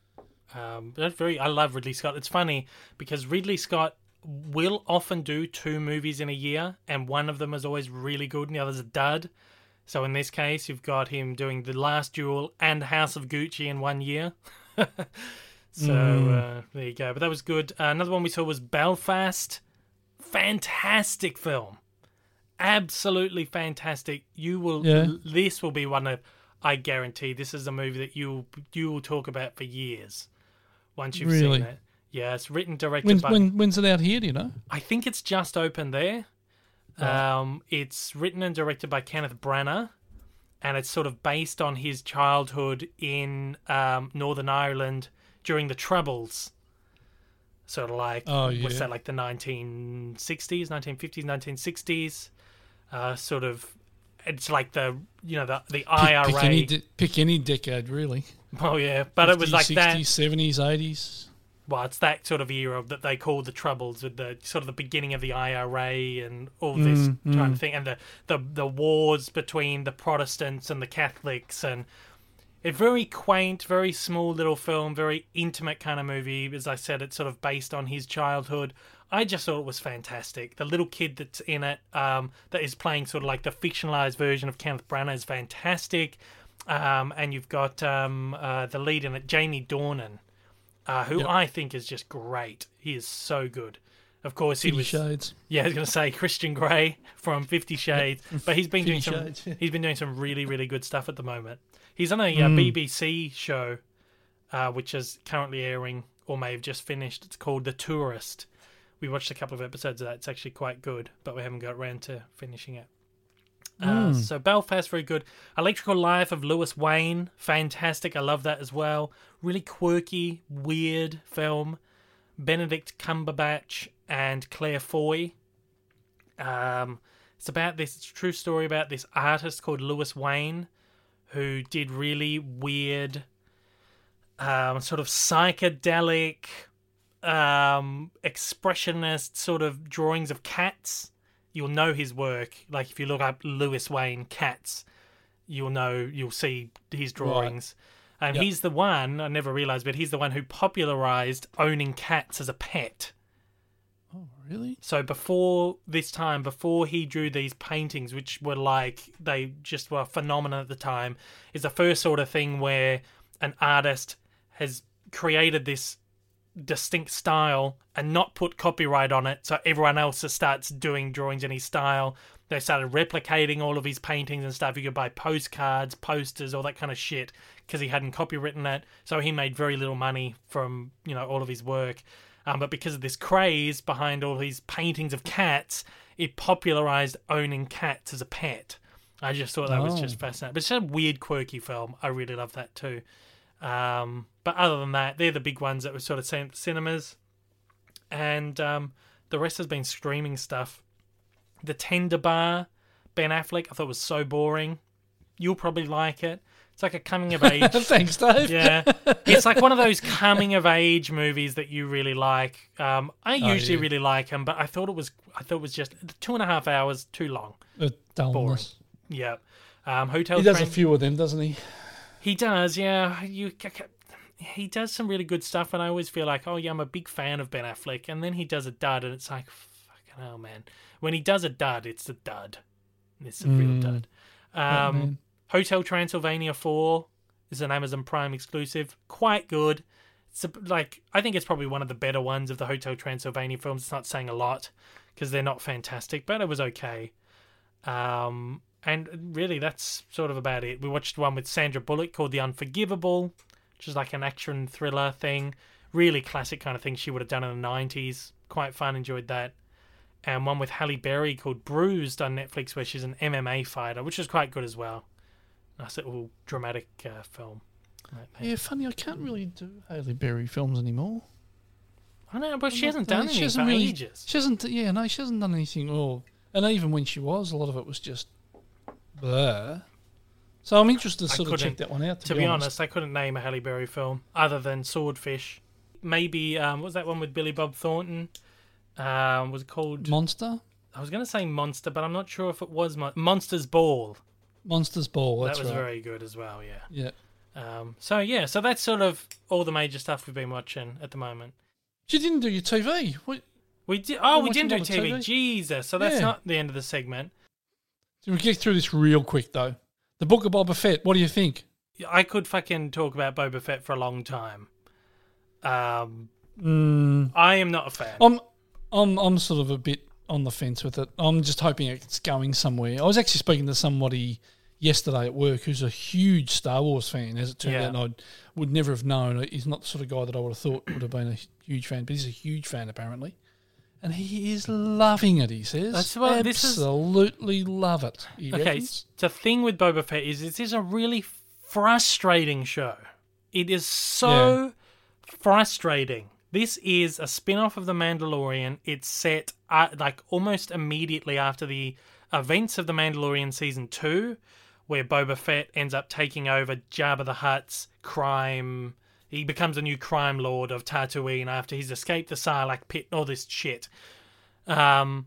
Um, that's very. I love Ridley Scott. It's funny because Ridley Scott will often do two movies in a year, and one of them is always really good, and the other's a dud. So in this case, you've got him doing The Last Duel and House of Gucci in one year. *laughs* so uh, there you go. But that was good. Uh, another one we saw was Belfast. Fantastic film. Absolutely fantastic. You will. Yeah. This will be one of. I guarantee this is a movie that you you will talk about for years. Once you've Really? seen it. Yeah, it's written directed When's, by. when, when's it out here? Do you know? I think it's just open there. Right. Um, it's written and directed by Kenneth Branagh, and it's sort of based on his childhood in um, Northern Ireland during the Troubles. Sort of like, Oh, what's yeah. that, like the 1960s, 1950s, 1960s? Uh, sort of, it's like the, you know, the, the IRA. pick any pick any decade, really. oh, yeah. But it was like 50s, that. 60s, 70s, 80s. Well, it's that sort of era that they call the Troubles, with the sort of the beginning of the IRA and all this Mm, kind of mm. thing, and the, the the wars between the Protestants and the Catholics, and a very quaint, very small little film, very intimate kind of movie. As I said, it's sort of based on his childhood. I just thought it was fantastic. The little kid that's in it, um, that is playing sort of like the fictionalized version of Kenneth Branagh, is fantastic. Um, and you've got um, uh, the lead in it, Jamie Dornan uh, who Yep. I think is just great. He is so good. Of course, he Fifty was. Shades. Yeah, I was going to say Christian Grey from Fifty Shades, but he's been doing some. Shades, yeah. He's been doing some really, really good stuff at the moment. He's on a uh, Mm. BBC show, uh, which is currently airing or may have just finished. It's called The Tourist. We watched a couple of episodes of that. It's actually quite good, but we haven't got around to finishing it. Uh, Mm. so Belfast, very good. Electrical Life of Louis Wain, fantastic. I love that as well. Really quirky, weird film. Benedict Cumberbatch and Claire Foy. Um, it's about this it's a true story about this artist called Louis Wain, who did really weird, um, sort of psychedelic, um, expressionist sort of drawings of cats. You'll know his work. Like if you look up Louis Wain cats, you'll know you'll see his drawings. And Yep. he's the one I never realized, but he's the one who popularized owning cats as a pet. Oh, really? So before this time, before he drew these paintings, which were like they just were a phenomenon at the time, is the first sort of thing where an artist has created this distinct style and not put copyright on it, so everyone else just starts doing drawings in his style. They started replicating all of his paintings and stuff. You could buy postcards, posters, all that kind of shit because he hadn't copywritten it. So he made very little money from you know all of his work. Um, but because of this craze behind all these paintings of cats, it popularized owning cats as a pet. I just thought that was Oh. just fascinating. But it's a weird, quirky film. I really love that too. Um, but other than that, they're the big ones that were sort of seen at the cinemas. And um, the rest has been streaming stuff. The Tender Bar, Ben Affleck, I thought was so boring. You'll probably like it. It's like a coming of *laughs* age. Thanks, Dave. yeah, it's like one of those coming of age movies that you really like. Um, I Oh, usually yeah. really like them, but I thought it was I thought it was just two and a half hours too long. The dullness. Yeah. Um, Hotel. He does a few of them, doesn't he? He does, yeah. You, he does some really good stuff, and I always feel like, oh yeah, I'm a big fan of Ben Affleck, and then he does a dud, and it's like, fucking hell, man. When he does a dud, it's a dud. It's a real Mm. dud. Um, man. Hotel Transylvania Four is an Amazon Prime exclusive, quite good. It's a, like I think it's probably one of the better ones of the Hotel Transylvania films. It's not saying a lot because they're not fantastic, but it was okay. Um, and really, that's sort of about it. We watched one with Sandra Bullock called The Unforgivable, which is like an action thriller thing. Really classic kind of thing she would have done in the 90s. Quite fun, enjoyed that. And one with Halle Berry called Bruised on Netflix, where she's an MMA fighter, which is quite good as well. Nice little dramatic uh, film. Right. Yeah, funny. I can't really do Halle Berry films anymore. I know, but she hasn't done she anything hasn't for really- ages. She hasn't. Yeah, no, she hasn't done anything. Or and even when she was, a lot of it was just blah. So I'm interested to I sort of check that one out. To, To be honest, I couldn't name a Halle Berry film other than Swordfish. Maybe um, what was that one with Billy Bob Thornton? Um, was it called? Monster, I was going to say Monster, but I'm not sure if it was Mon- Monsters Ball. Monsters Ball. That's that was right. very good as well. Yeah. Yeah. Um, so yeah, so that's sort of all the major stuff we've been watching at the moment. You didn't do your TV. What? We did. Oh, we didn't do TV. TV? Jesus. So that's Yeah. not the end of the segment. So we get through this real quick though. The Book of Boba Fett. What do you think? I could fucking talk about Boba Fett for a long time. Um, Mm, I am not a fan. I'm, I'm, I'm sort of a bit on the fence with it. I'm just hoping it's going somewhere. I was actually speaking to somebody yesterday at work who's a huge Star Wars fan. As it turned Yeah. out, and I would never have known. He's not the sort of guy that I would have thought would have been a huge fan, but he's a huge fan apparently, and he is loving it. He says, That's what- this is- absolutely love it." Okay, reckons. the thing with Boba Fett is this is a really frustrating show. It is so frustrating. This is a spin-off of The Mandalorian. It's set uh, like almost immediately after the events of The Mandalorian season 2 where Boba Fett ends up taking over Jabba the Hutt's crime he becomes a new crime lord of Tatooine after he's escaped the Sarlacc pit and all this shit. Um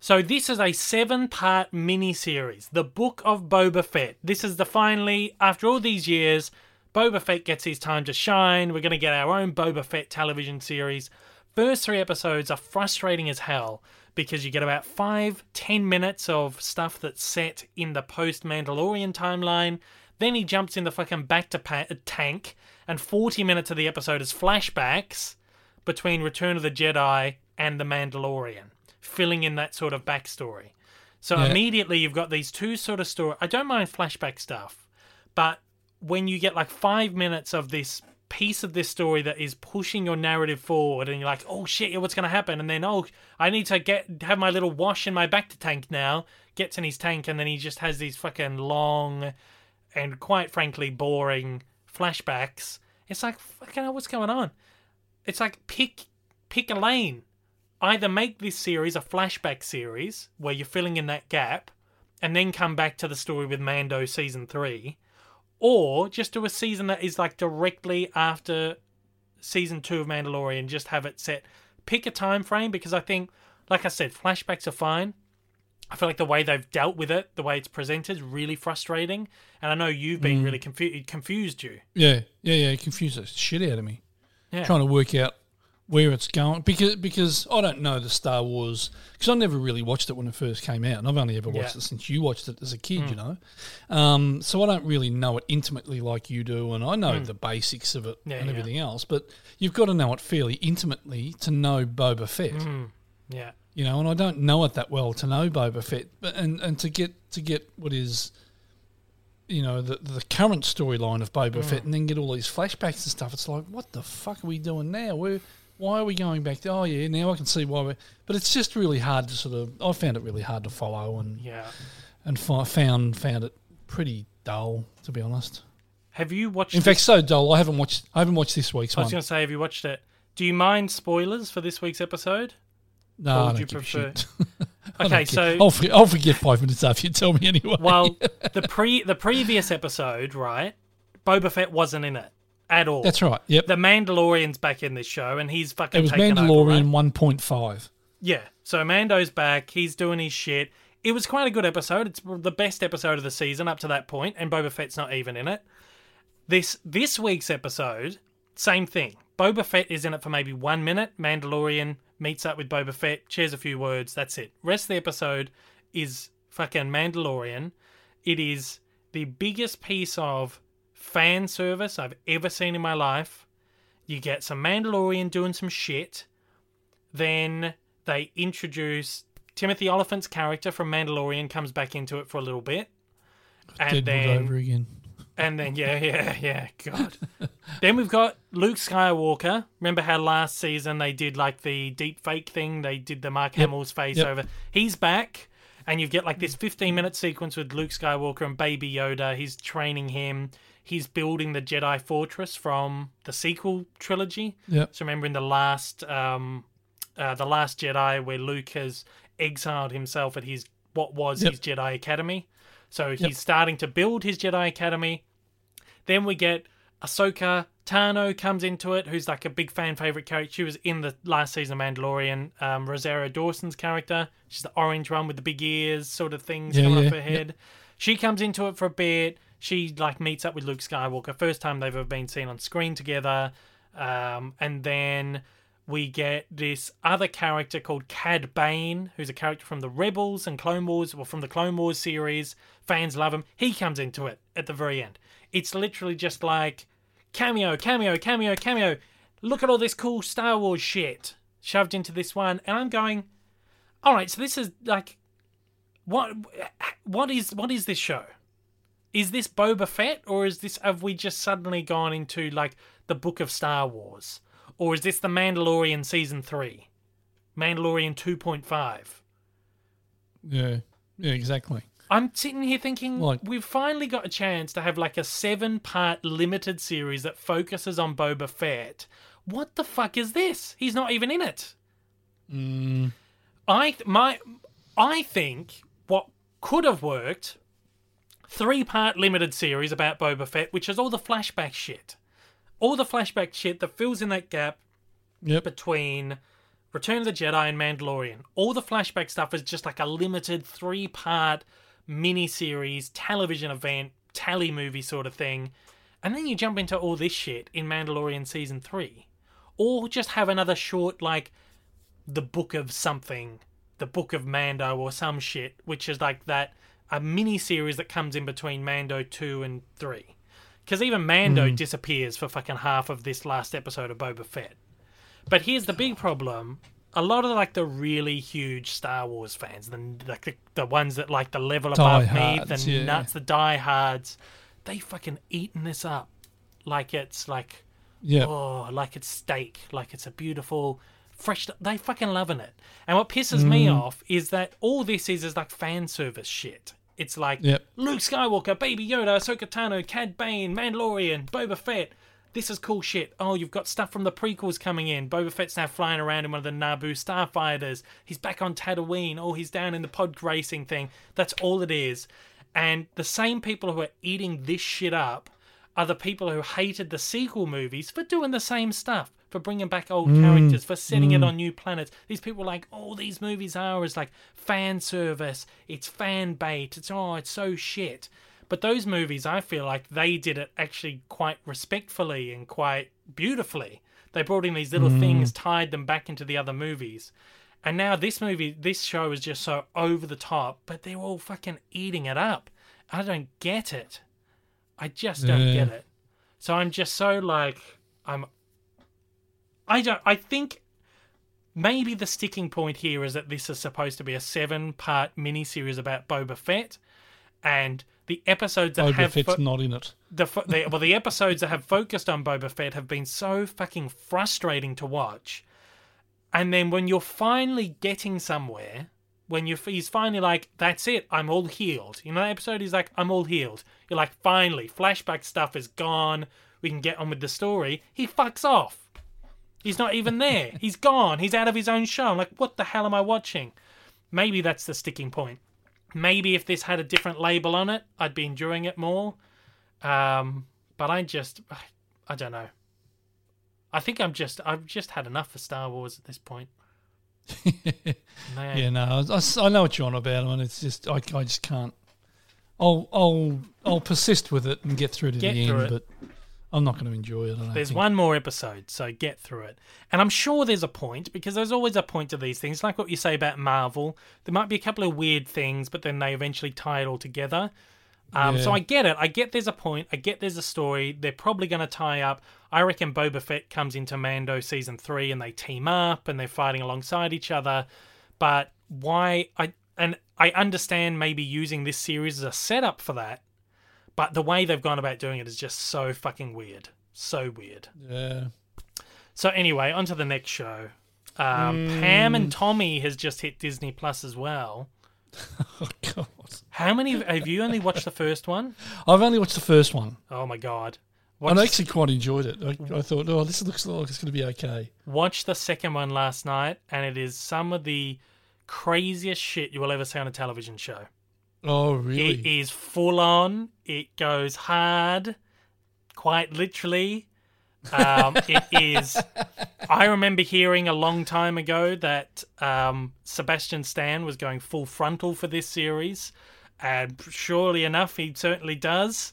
so this is a seven-part mini-series, The Book of Boba Fett. This is the finally, after all these years, Boba Fett gets his time to shine. We're going to get our own Boba Fett television series. First three episodes are frustrating as hell because you get about five, ten minutes of stuff that's set in the post-Mandalorian timeline. Then he jumps in the fucking back to pa- tank, and 40 minutes of the episode is flashbacks between Return of the Jedi and The Mandalorian, filling in that sort of backstory. So Yeah. immediately you've got these two sort of story. I don't mind flashback stuff, but when you get like five minutes of this piece of this story that is pushing your narrative forward, and you're like, oh shit, what's going to happen? And then oh, I need to get have my little wash in my bacta tank now. Gets in his tank, and then he just has these fucking long and quite frankly boring flashbacks. It's like fucking hell, what's going on? It's like pick pick a lane. Either make this series a flashback series where you're filling in that gap, and then come back to the story with Mando season three, or just do a season that is like directly after season two of Mandalorian. Just have it set. Pick a time frame because I think, like I said, flashbacks are fine. I feel like the way they've dealt with it, the way it's presented, is really frustrating. And I know you've been really confused. Confused you. Yeah, yeah, yeah. It confused the shit out of me. Yeah. Trying to work out where it's going because because I don't know the Star Wars because I never really watched it when it first came out, and I've only ever watched Yeah. It since you watched it as a kid, you know. Um, so I don't really know it intimately like you do, and I know the basics of it. Yeah, and everything else. But you've got to know it fairly intimately to know Boba Fett. Hmm. Yeah. You know, and I don't know it that well to know Boba Fett, but and, and to get to get what is, you know, the the current storyline of Boba mm. Fett, and then get all these flashbacks and stuff. It's like, what the fuck are we doing now? Where why are we going back to? Oh yeah, now I can see why. we But it's just really hard to sort of. I found it really hard to follow, and Yeah. and fi- found found it pretty dull, to be honest. Have you watched? In fact, so dull. I haven't watched. I haven't watched this week's I was going to say, have you watched it? Do you mind spoilers for this week's episode? No, Or I don't you give a prefer- *laughs* Okay, so- I'll, forget, I'll forget five minutes after you tell me anyway. Well, *laughs* the pre the previous episode, right? Boba Fett wasn't in it at all. that's right. Yep. The Mandalorian's back in this show, and he's fucking. it was taken Mandalorian right? 1.5. Yeah. So Mando's back. He's doing his shit. It was quite a good episode. It's the best episode of the season up to that point, and Boba Fett's not even in it. This this week's episode, same thing. Boba Fett is in it for maybe one minute. Mandalorian meets up with Boba Fett, shares a few words. That's it. Rest of the episode is fucking Mandalorian. It is the biggest piece of fan service I've ever seen in my life. You get some Mandalorian doing some shit. Then they introduce Timothy Olyphant's character from Mandalorian comes back into it for a little bit. And Deadwood then over again. And then yeah, yeah, yeah, God. then we've got Luke Skywalker. Remember how last season they did like the deep fake thing? They did the Mark Hamill's face Yep. over. He's back, and you get like this 15 minute sequence with Luke Skywalker and Baby Yoda. He's training him. He's building the Jedi Fortress from the sequel trilogy. Yep. So remember in the last, um, uh, the last Jedi, where Luke has exiled himself at his what was Yep. his Jedi Academy. So he's starting to build his Jedi Academy. Then we get Ahsoka Tano comes into it, who's like a big fan favorite character. She was in the last season of Mandalorian. Um, Rosario Dawson's character. She's the orange one with the big ears, sort of things Yeah, coming yeah, off her head. She comes into it for a bit. She like meets up with Luke Skywalker. First time they've ever been seen on screen together. Um, and then we get this other character called Cad Bane, who's a character from the Rebels and Clone Wars, or from the Clone Wars series. Fans love him. He comes into it at the very end. It's literally just like cameo, cameo, cameo, cameo. Look at all this cool Star Wars shit shoved into this one, and I'm going, all right. So this is like, what, what is, what is this show? Is this Boba Fett, or is this? Have we just suddenly gone into like the Book of Star Wars, or is this the Mandalorian season three, Mandalorian two point five? Yeah. Yeah, exactly. I'm sitting here thinking Like- we've finally got a chance to have like a seven part limited series that focuses on Boba Fett. What the fuck is this? He's not even in it. Mm, I my I think what could have worked three part limited series about Boba Fett, which is all the flashback shit. All the flashback shit that fills in that gap yep. between Return of the Jedi and Mandalorian. All the flashback stuff is just like a limited three part mini-series television event, telemovie sort of thing. And then you jump into all this shit in Mandalorian season 3. Or just have another short like the book of something, the book of Mando or some shit, which is like that a mini series that comes in between Mando 2 and 3. Because even Mando hmm. disappears for fucking half of this last episode of Boba Fett. But here's the big problem. A lot of like the really huge Star Wars fans, the like the, the ones that like the level above me, the yeah. nuts, the diehards, they fucking eating this up like it's like yeah, oh, like it's steak, like it's a beautiful fresh. They fucking loving it. And what pisses me Mm. off is that all this is is like fan service shit. It's like Yep. Luke Skywalker, Baby Yoda, Ahsoka Tano, Cad Bane, Mandalorian, Boba Fett. This is cool shit. Oh, you've got stuff from the prequels coming in. Boba Fett's now flying around in one of the Naboo starfighters. He's back on Tatooine. Oh, he's down in the pod racing thing. That's all it is. And the same people who are eating this shit up are the people who hated the sequel movies for doing the same stuff, for bringing back old mm. characters, for setting it mm. on new planets. These people are like, all these movies are is like fan service, it's fan bait, it's oh, it's so shit. But those movies, I feel like they did it actually quite respectfully and quite beautifully. They brought in these little mm. things, tied them back into the other movies. And now this movie, this show is just so over the top, but they're all fucking eating it up. I don't get it. I just don't Yeah. get it. So I'm just so like I'm I don't I think maybe the sticking point here is that this is supposed to be a seven part miniseries about Boba Fett and the episodes that Boba have Fett's fo- not in it. the, fo- the well the *laughs* episodes that have focused on Boba Fett have been so fucking frustrating to watch. And then when you're finally getting somewhere, when you he's finally like, "That's it, I'm all healed." You know, that episode he's like, "I'm all healed." You're like, "Finally, flashback stuff is gone. We can get on with the story." He fucks off. He's not even there. *laughs* He's gone. He's out of his own show. I'm like, what the hell am I watching? Maybe that's the sticking point. Maybe if this had a different label on it, I'd be enjoying it more. Um, but I just, I don't know. I think I'm just, I've just had enough for Star Wars at this point. *laughs* Yeah, no, I, I- I know what you're on about, and it's just I, I just can't. I'll I'll I'll persist with it and get through to Get the end, it. I'm not going to enjoy it. I don't There's think. one more episode, so get through it. And I'm sure there's a point because there's always a point to these things. Like what you say about Marvel, there might be a couple of weird things, but then they eventually tie it all together. Um, So I get it. I get there's a point. I get there's a story. They're probably going to tie up. I reckon Boba Fett comes into Mando season three and they team up and they're fighting alongside each other. But why? I and I understand maybe using this series as a setup for that. But the way they've gone about doing it is just so fucking weird. So weird. Yeah. So anyway, on to the next show. Um, Pam and Tommy has just hit Disney Plus as well. *laughs* Oh God. How many have you only watched the first one? I've only watched the first one. Oh my god! Watch, I actually quite enjoyed it. I, I thought, oh, this looks like it's going to be okay. watch the second one last night, and it is some of the craziest shit you will ever see on a television show. Oh, It really? is full on. It goes hard, quite literally. Um, *laughs* it is. I remember hearing a long time ago that um, Sebastian Stan was going full frontal for this series, and surely enough, he certainly does.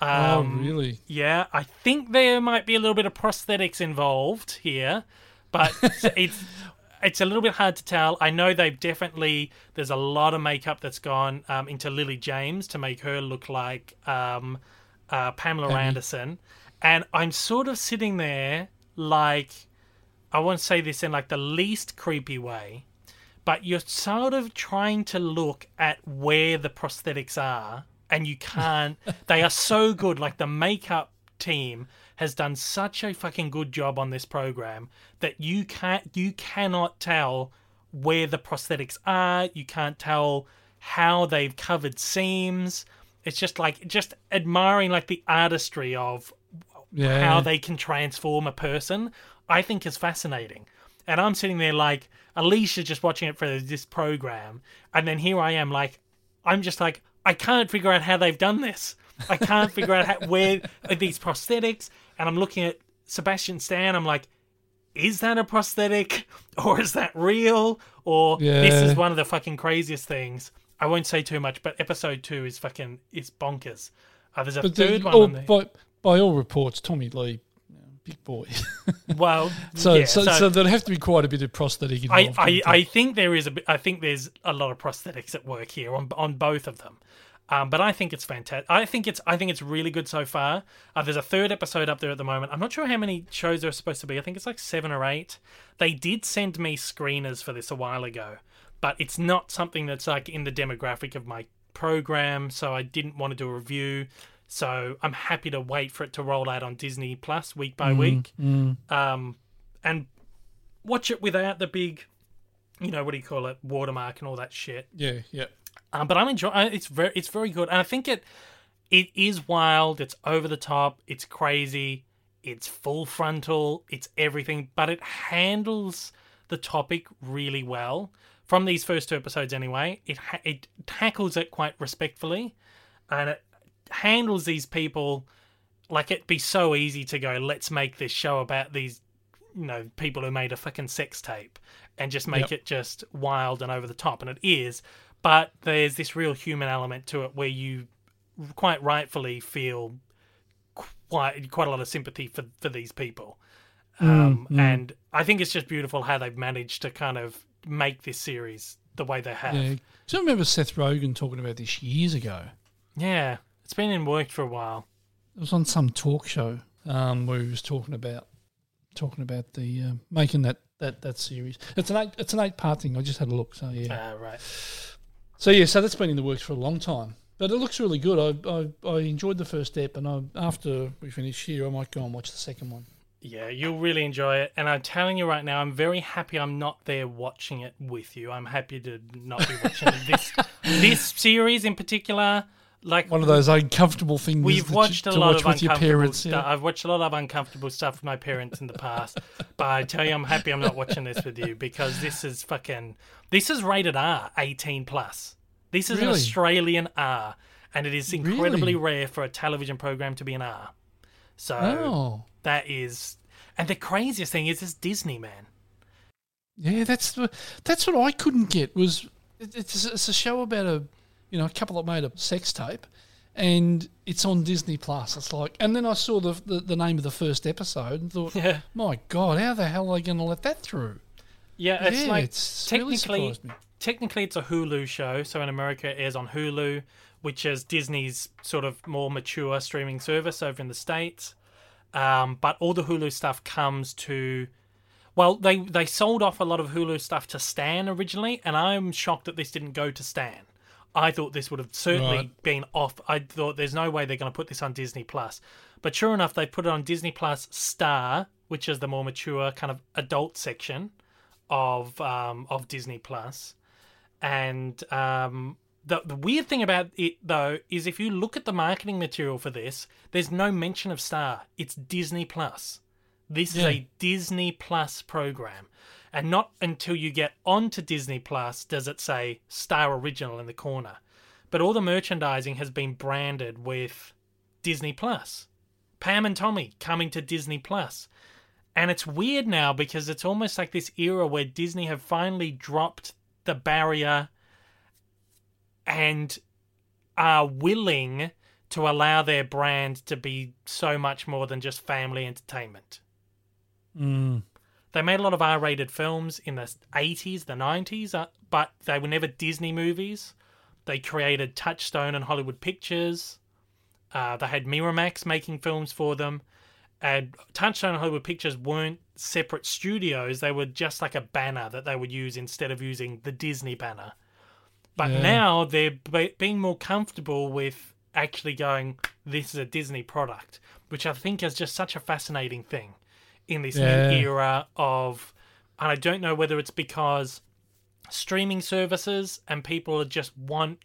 oh, Um, really? yeah, I think there might be a little bit of prosthetics involved here, but *laughs* it's it's a little bit hard to tell. I know they've definitely there's a lot of makeup that's gone um, into Lily James to make her look like um, uh, Pamela Pammy. Anderson, and I'm sort of sitting there like I won't say this in like the least creepy way, but you're sort of trying to look at where the prosthetics are, and you can't. *laughs* they are so good. Like the makeup team has done such a fucking good job on this program that you can't, you cannot tell where the prosthetics are. You can't tell how they've covered seams. It's just like just admiring like the artistry of Yeah. how they can transform a person, I think is fascinating. And I'm sitting there like Alicia just watching it for this program, and then here I am like, I'm just like, I can't figure out how they've done this. I can't figure out how, where these prosthetics, and I'm looking at Sebastian Stan. I'm like, is that a prosthetic *laughs* or is that real? Or this is one of the fucking craziest things. I won't say too much, but episode two is fucking is bonkers. Uh, there's a But third the, one all, on there. by, by all reports, Tommy Lee, big boy. *laughs* Well, so, yeah, so, so, there'd have to be quite a bit of prosthetic I, involved. I, I there? think there is a I think there's a lot of prosthetics at work here on on both of them. Um, but I think it's fantastic. I think it's I think it's really good so far. Uh, there's a third episode up there at the moment. I'm not sure how many shows there are supposed to be. I think it's like seven or eight. They did send me screeners for this a while ago, but it's not something that's like in the demographic of my program. So I didn't want to do a review. So I'm happy to wait for it to roll out on Disney Plus week by week. Um, and watch it without the big, you know, what do you call it, watermark and all that shit. yeah, yeah. Um, but I'm enjoying. It's very, it's very good, and I think it, it is wild. It's over the top. It's crazy. It's full frontal. It's everything, but it handles the topic really well. From these first two episodes, anyway, it ha- it tackles it quite respectfully, and it handles these people like it'd be so easy to go. Let's make this show about these you know people who made a fucking sex tape and just make Yep. it just wild and over the top and it is but there's this real human element to it where you quite rightfully feel quite quite a lot of sympathy for for these people um, and i think it's just beautiful how they've managed to kind of make this series the way they have Yeah. So I remember Seth Rogen talking about this years ago. yeah it's been in work for a while It was on some talk show um, where he was talking about talking about the uh, making that, that, that series. It's an eight it's an eight part thing. I just had a look. So yeah. uh, right So yeah. So that's been in the works for a long time. But it looks really good. I I, I enjoyed the first step, and I, after we finish here, I might go and watch the second one. Yeah, you'll really enjoy it. And I'm telling you right now, I'm very happy I'm not there watching it with you. I'm happy to not be watching *laughs* this this series in particular. Like One of those uncomfortable things We've watched you, a to lot watch of with your uncomfortable parents. stuff. Yeah. I've watched a lot of uncomfortable stuff with my parents in the past, *laughs* but I tell you, I'm happy I'm not watching this with you because this is fucking. This is rated R, 18 plus. This is an Australian R, and it is incredibly Really? rare for a television program to be an R. So Oh, that is, and the craziest thing is, it's Disney, man. yeah. That's the, that's what I couldn't get. Was it's it's a show about a you know a couple that made a sex tape, and it's on Disney Plus. It's like, and then I saw the the, the name of the first episode and thought, Yeah, my God, how the hell are they going to let that through? yeah. It's yeah, like it's technically, me. technically it's a Hulu show, so in America it airs on Hulu, which is Disney's sort of more mature streaming service over in the states. Um, but all the Hulu stuff comes to, well, they they sold off a lot of Hulu stuff to Stan originally, and I'm shocked that this didn't go to Stan. I thought this would have certainly Right. been off. I thought there's no way they're going to put this on Disney Plus, but sure enough, they put it on Disney Plus Star, which is the more mature kind of adult section of um, of Disney Plus. And um, the the weird thing about it though is if you look at the marketing material for this, there's no mention of Star. It's Disney Plus. This is a Disney Plus program. And not until you get onto Disney Plus does it say Star Original in the corner. But all the merchandising has been branded with Disney Plus. Pam and Tommy coming to Disney Plus. And it's weird now because it's almost like this era where Disney have finally dropped the barrier and are willing to allow their brand to be so much more than just family entertainment. Mm. They made a lot of R rated films in the 80s, the 90s, uh, but they were never Disney movies. They created Touchstone and Hollywood Pictures. Uh, they had Miramax making films for them. And Touchstone and Hollywood Pictures weren't separate studios, they were just like a banner that they would use instead of using the Disney banner. But Yeah. now they're be- being more comfortable with actually going, this is a Disney product, which I think is just such a fascinating thing in this Yeah. new era of, and I don't know whether it's because streaming services and people just want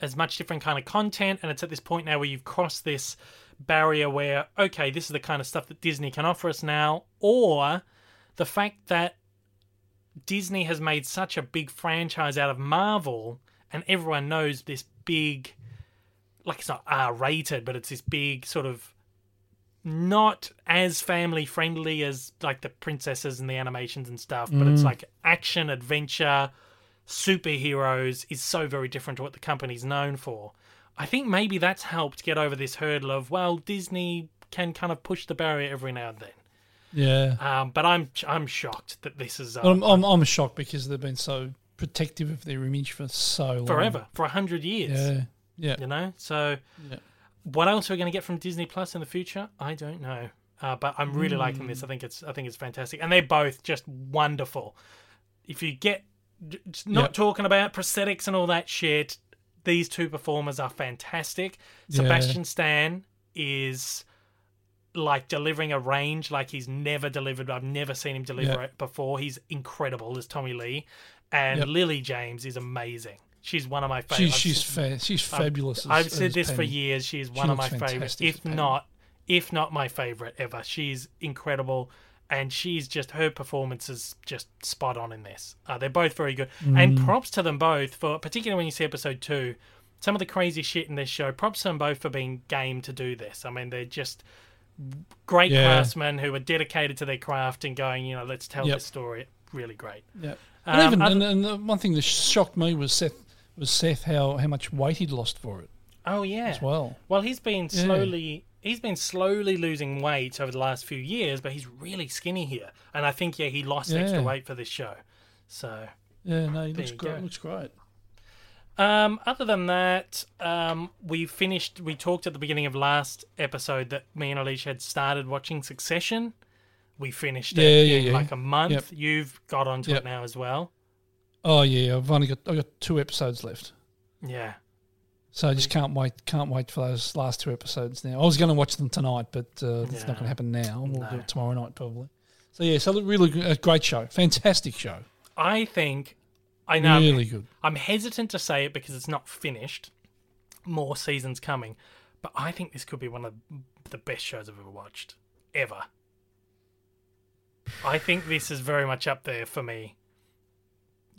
as much different kind of content, and it's at this point now where you've crossed this barrier where okay, this is the kind of stuff that Disney can offer us now, or the fact that Disney has made such a big franchise out of Marvel, and everyone knows this big, like it's not R rated, but it's this big sort of not as family friendly as like the princesses and the animations and stuff, but it's like action, adventure, superheroes is so very different to what the company's known for. I think maybe that's helped get over this hurdle of, well, Disney can kind of push the barrier every now and then. Yeah. Um, but I'm I'm shocked that this is uh, I'm, I'm, I'm shocked because they've been so protective of their image for so long. forever for a hundred years. Yeah. Yeah. You know, so Yeah. What else are we going to get from Disney Plus in the future? I don't know, uh, but I'm really liking Hmm. this. I think it's I think it's fantastic, and they're both just wonderful. If you get not Yep. talking about prosthetics and all that shit, these two performers are fantastic. Yeah. Sebastian Stan is like delivering a range like he's never delivered. I've never seen him deliver Yeah. it before. He's incredible as Tommy Lee, and Yep. Lily James is amazing. She's one of my She's favorites. she's fa- she's fabulous. as- I've said this for years. She's one She of my favorites, if not, if not my favorite ever. She's incredible, and she's just her performance is just spot on in this. Uh, they're both very good, and Mm. props to them both for particularly when you see episode two. Some of the crazy shit in this show. Props to them both for being game to do this. I mean, they're just great Yeah. craftsmen who are dedicated to their craft and going, you know, let's tell Yep. this story. Really great. Yeah. Um, And even and, and the one thing that shocked me was Seth was Seth how how much weight he'd lost for it oh yeah. as well. Well, he's been Yeah. slowly he's been slowly losing weight over the last few years, but he's really skinny here. And I think yeah, he lost extra weight for this show. So, Yeah, no, he looks great. go. Looks great. um, other than that, um, we finished. We talked at the beginning of last episode that me and Alicia had started watching Succession. We finished Yeah, it yeah, in yeah. like a month. Yep. You've got onto Yep. it now as well. Oh yeah, I've only got I got two episodes left, Yeah. so I just can't wait. Can't wait for those last two episodes now. I was going to watch them tonight, but uh, it's Yeah. not going to happen now. We'll do it tomorrow night probably. So yeah, so really a great show, fantastic show, I think I know really good. I'm hesitant to say it because it's not finished, more seasons coming. But I think this could be one of the best shows I've ever watched, ever. I think this is very much up there for me.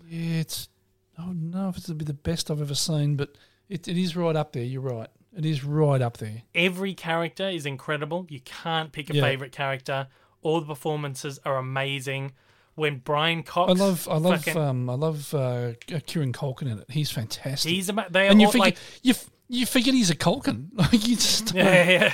Yeah, it's. I don't know if it's to be the best I've ever seen, but it, it is right up there. You're right. It is right up there. Every character is incredible. You can't pick a Yeah. favorite character. All the performances are amazing. When Brian Cox, I love, I love, fucking- um, I love uh, Kieran Culkin in it. He's fantastic. he's about they and you all forget, like, you, f- you forget he's a Culkin. *laughs* Like you just, yeah, yeah,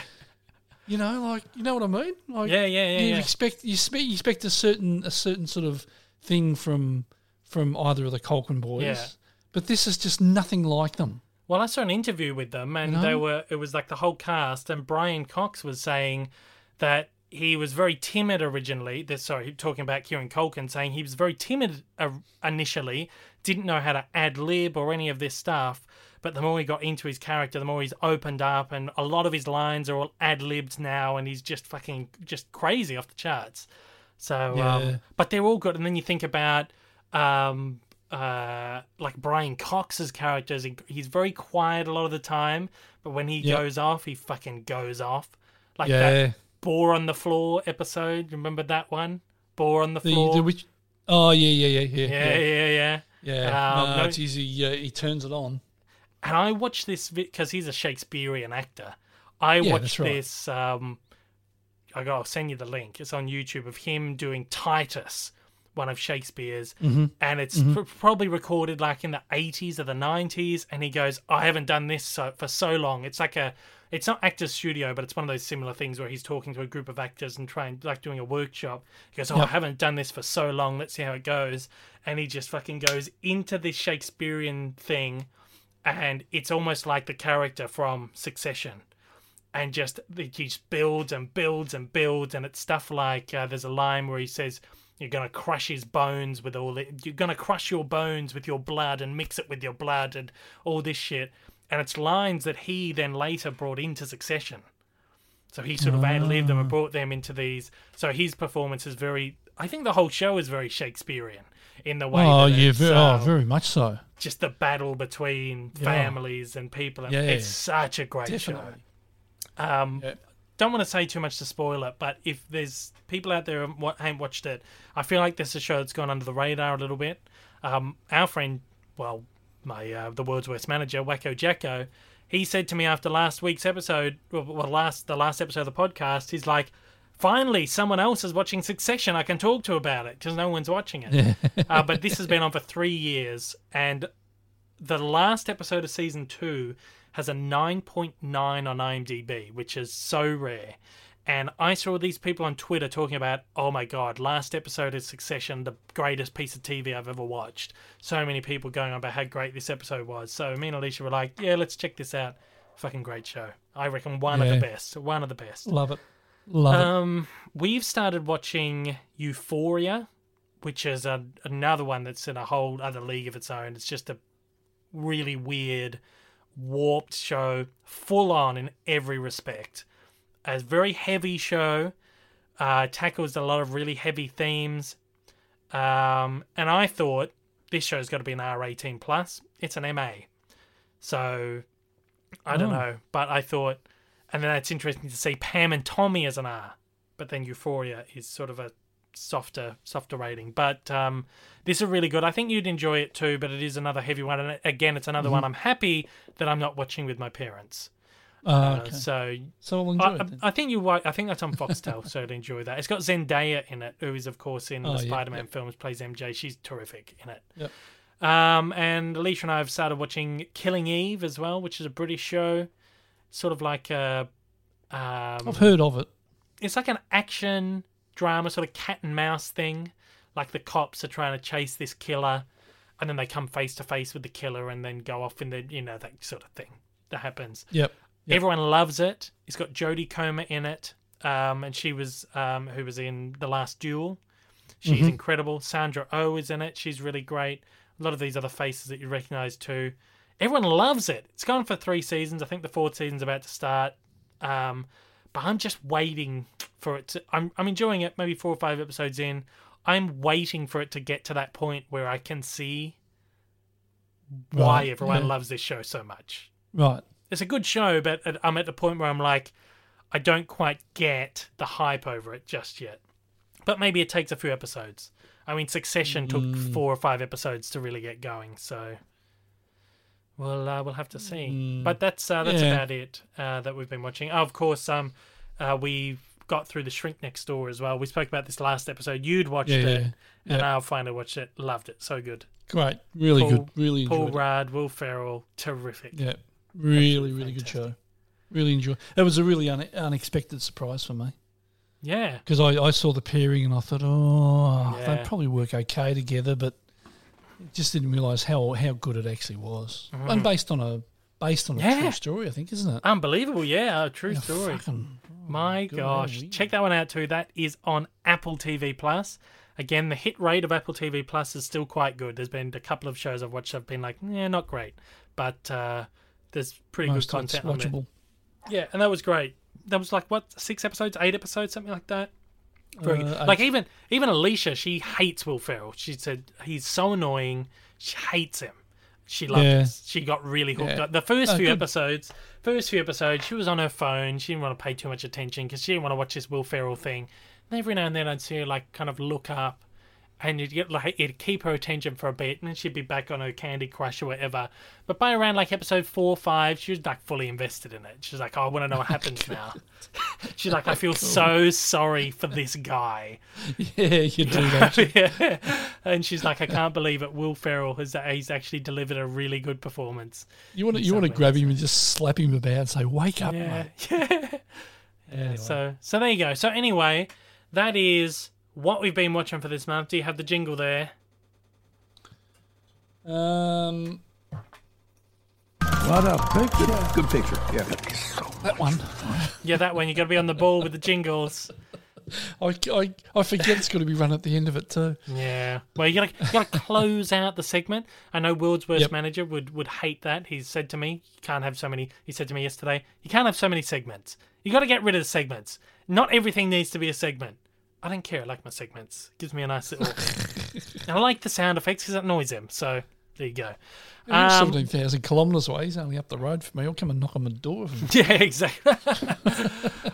you know, like you know what I mean. Like, yeah, yeah, yeah, you yeah. expect you expect, you expect a certain a certain sort of thing from from either of the Culkin boys, Yeah. but this is just nothing like them. Well, I saw an interview with them, and You know? they were it was like the whole cast, and Brian Cox was saying that he was very timid originally. This, sorry, talking about Kieran Culkin, saying he was very timid initially, didn't know how to ad lib or any of this stuff. But the more he got into his character, the more he's opened up, and a lot of his lines are all ad libbed now, and he's just fucking just crazy off the charts. So, Yeah. um, but they're all good. And then you think about um, uh, like Brian Cox's characters. He, he's very quiet a lot of the time, but when he Yep. goes off, he fucking goes off. Like yeah, that boar on the floor episode. You Remember that one? Boar on the the, floor. the which. Oh yeah, yeah, yeah, yeah, yeah, yeah, yeah. yeah. Um, no, no- it's easy. Yeah, he turns it on. And I watched this because he's a Shakespearean actor. I Yeah, watched right. this. Um, I go, I'll send you the link. It's on YouTube of him doing Titus, one of Shakespeare's, Mm-hmm. and it's pr- probably recorded like in the 80s or the 90s. And he goes, I haven't done this so, for so long. It's like a, it's not Actors Studio, but it's one of those similar things where he's talking to a group of actors and trying, like doing a workshop. He goes, Oh, I haven't done this for so long. Let's see how it goes. And he just fucking goes into this Shakespearean thing and it's almost like the character from Succession, and just he just builds and builds and builds, and it's stuff like uh, there's a line where he says, "You're gonna crush his bones with all it. You're gonna crush your bones with your blood and mix it with your blood and all this shit." And it's lines that he then later brought into Succession. So he sort of ad libbed them and brought them into these. So his performance is very. I think the whole show is very Shakespearean in the way. Oh that yeah, very, uh, oh very much so. just the battle between Yeah. families and people. And Yeah, yeah, it's such a great Definitely. show. Um, Yeah. Don't want to say too much to spoil it, but if there's people out there who haven't watched it, I feel like this is a show that's gone under the radar a little bit. Um, our friend, well, my uh, the world's worst manager, Wacko Jacko, he said to me after last week's episode, well, last the last episode of the podcast, he's like, "Finally, someone else is watching Succession. I can talk to about it because no one's watching it." *laughs* uh, but this has been on for three years, and the last episode of season two has a 9.9 on IMDb, which is so rare. And I saw these people on Twitter talking about, oh my god, last episode of Succession, the greatest piece of TV I've ever watched. So many people going on about how great this episode was. So me and Alicia were like, yeah, let's check this out. Fucking great show. I reckon one of the best. One of the best. Love it, love it. Um, we've started watching Euphoria, which is a, another one that's in a whole other league of its own. It's just a really weird, warped show, full on in every respect. A very heavy show, uh, tackles a lot of really heavy themes. Um, and I thought this show's got to be an R18 plus. It's an MA, so I don't Oh. know. But I thought, and then it's interesting to see Pam and Tommy as an R, but then Euphoria is sort of a softer, softer rating. But um, this is really good. I think you'd enjoy it too. But it is another heavy one, and again, it's another one I'm happy that I'm not watching with my parents. Uh, Uh, okay. So so I'll enjoy I, it. I, think you. I think that's on Foxtel, so I'd enjoy that. It's got Zendaya in it, who is of course in Oh, the yeah, Spider-Man yeah. films, plays MJ. She's terrific in it. Yep. Um, and Alicia and I have started watching Killing Eve as well, which is a British show, sort of like a. Um, I've heard of it. it's like an action drama, sort of cat and mouse thing. Like the cops are trying to chase this killer, and then they come face to face with the killer, and then go off in the you know that sort of thing that happens. Yep. Yep. Everyone loves it. It's got Jodie Comer in it, um, and she was um, who was in The Last Duel. She's incredible. Sandra Oh is in it. She's really great. A lot of these other faces that you recognise too. Everyone loves it. It's gone for three seasons. I think the fourth season's about to start. Um, but I'm just waiting for it to. I'm I'm enjoying it. Maybe four or five episodes in. I'm waiting for it to get to that point where I can see why Right, everyone yeah. loves this show so much. Right. it's a good show, but I'm at the point where I'm like, I don't quite get the hype over it just yet. But maybe it takes a few episodes. I mean, Succession took Mm. four or five episodes to really get going, so we'll uh, we'll have to see. But that's uh, that's Mm. Yeah. about it uh, that we've been watching. Oh, of course, um, uh, we got through the Shrink Next Door as well. We spoke about this last episode. You'd watched Yeah, it, yeah. and. I finally watched it. Loved it. So good. Great, really Paul- good, really Paul. Rudd, Will Ferrell, terrific. Yeah, really, Absolutely really good show. Really enjoy. It was a really un- unexpected surprise for me Yeah. because I, I saw the pairing and I thought, oh, they'd probably work okay together, but just didn't realise how how good it actually was. And based on a based on a. Yeah. true story, I think, isn't it? Unbelievable, yeah, a true Yeah, story. fucking- My God, gosh, check that one out too. That is on Apple TV Plus. Again, the hit rate of Apple TV Plus is still quite good. There's been a couple of shows I've watched I've been like, yeah, not great, but uh, there's pretty Most good content watchable. Yeah, and that was great. That was like what six episodes, eight episodes, something like that. Very. Uh, Like eight. even even Alicia, she hates Will Ferrell. She said he's so annoying. She hates him. She loved Yeah. it. She got really hooked Yeah. up. The first Oh, few good. episodes, first few episodes, she was on her phone. She didn't want to pay too much attention because she didn't want to watch this Will Ferrell thing. And every now and then, I'd see her like kind of look up, and you'd get like it'd keep her attention for a bit, and then she'd be back on her Candy Crush or whatever. But by around like episode four, or five, she was like fully invested in it. She's like, oh, I want to know what *laughs* oh happens now. She's like, I *laughs* feel so sorry for this guy. *laughs* Yeah, you do that. yeah. And she's like, I can't believe it. Will Ferrell has he's actually delivered a really good performance. You want to you want to grab him and just slap him about and say, "Wake up, Yeah, mate." yeah. Anyway. So so there you go. So anyway, that is what we've been watching for this month. Do you have the jingle there? Um, What a picture. Good picture. Yeah. that one. Yeah, that one. You got to be on the ball with the jingles. I, I, I forget it's got to be run at the end of it too. Yeah. Well, you got to you got to close out the segment. I know World's Worst Yep. Manager would would hate that. He said to me, "You can't have so many." He said to me yesterday, "You can't have so many segments. You got to get rid of the segments. Not everything needs to be a segment." I don't care. I like my segments. gives me a nice little. and I like the sound effects because it annoys him. So there you go. Um, Seventeen thousand kilometres away. He's only up the road from me. I'll come and knock on the door. *laughs* Yeah, exactly.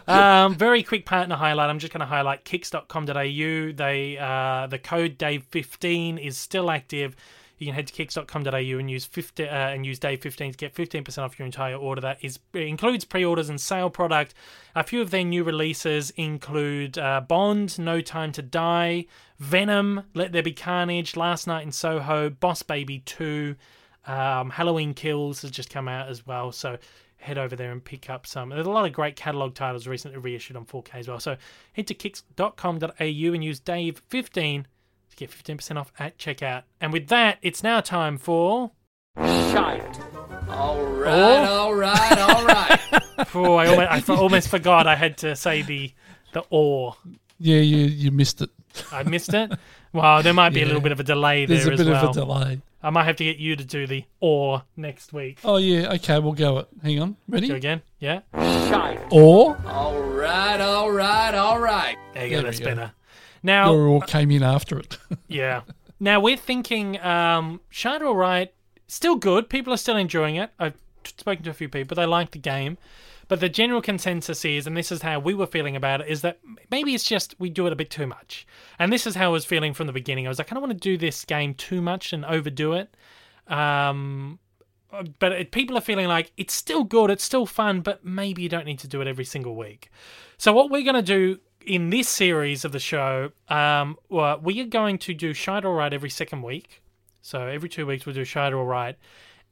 um, very quick partner highlight. I'm just going to highlight kicks.com.au. They uh, the code Dave15 is still active. You can head to kicks.com.au and use 50 uh, and use Dave15 to get 15% off your entire order. That is includes pre-orders and sale product. A few of their new releases include uh, Bond, No Time to Die, Venom, Let There Be Carnage, Last Night in Soho, Boss Baby 2, um, Halloween Kills has just come out as well. So head over there and pick up some. There's a lot of great catalog titles recently reissued on 4K as well. So head to kicks.com.au and use Dave15 to get 15% off at checkout. And with that, it's now time for. Shite. All right, all right, all right. *laughs* Oh, I, almost, I f- almost forgot I had to say the the or. Yeah, you you missed it. I missed it. Well, there might be a little bit of a delay there There's a as bit well. of a delay. I might have to get you to do the or next week. Oh yeah, okay, we'll go it. Hang on, Go ready? again? Yeah? Or All right, all right, all right. There you go. There we That's go. Now, or all came in after it. *laughs* Yeah. Now we're thinking um Shard All Right, still good. People are still enjoying it. I've spoken to a few people. They like the game. But the general consensus is, and this is how we were feeling about it, is that maybe it's just we do it a bit too much. And this is how I was feeling from the beginning. I was like, I don't want to do this game too much and overdo it. Um, but it, people are feeling like it's still good, it's still fun, but maybe you don't need to do it every single week. So what we're going to do in this series of the show, um, well, we are going to do Shide All Right every second week. So every two weeks we'll do Shide All Right.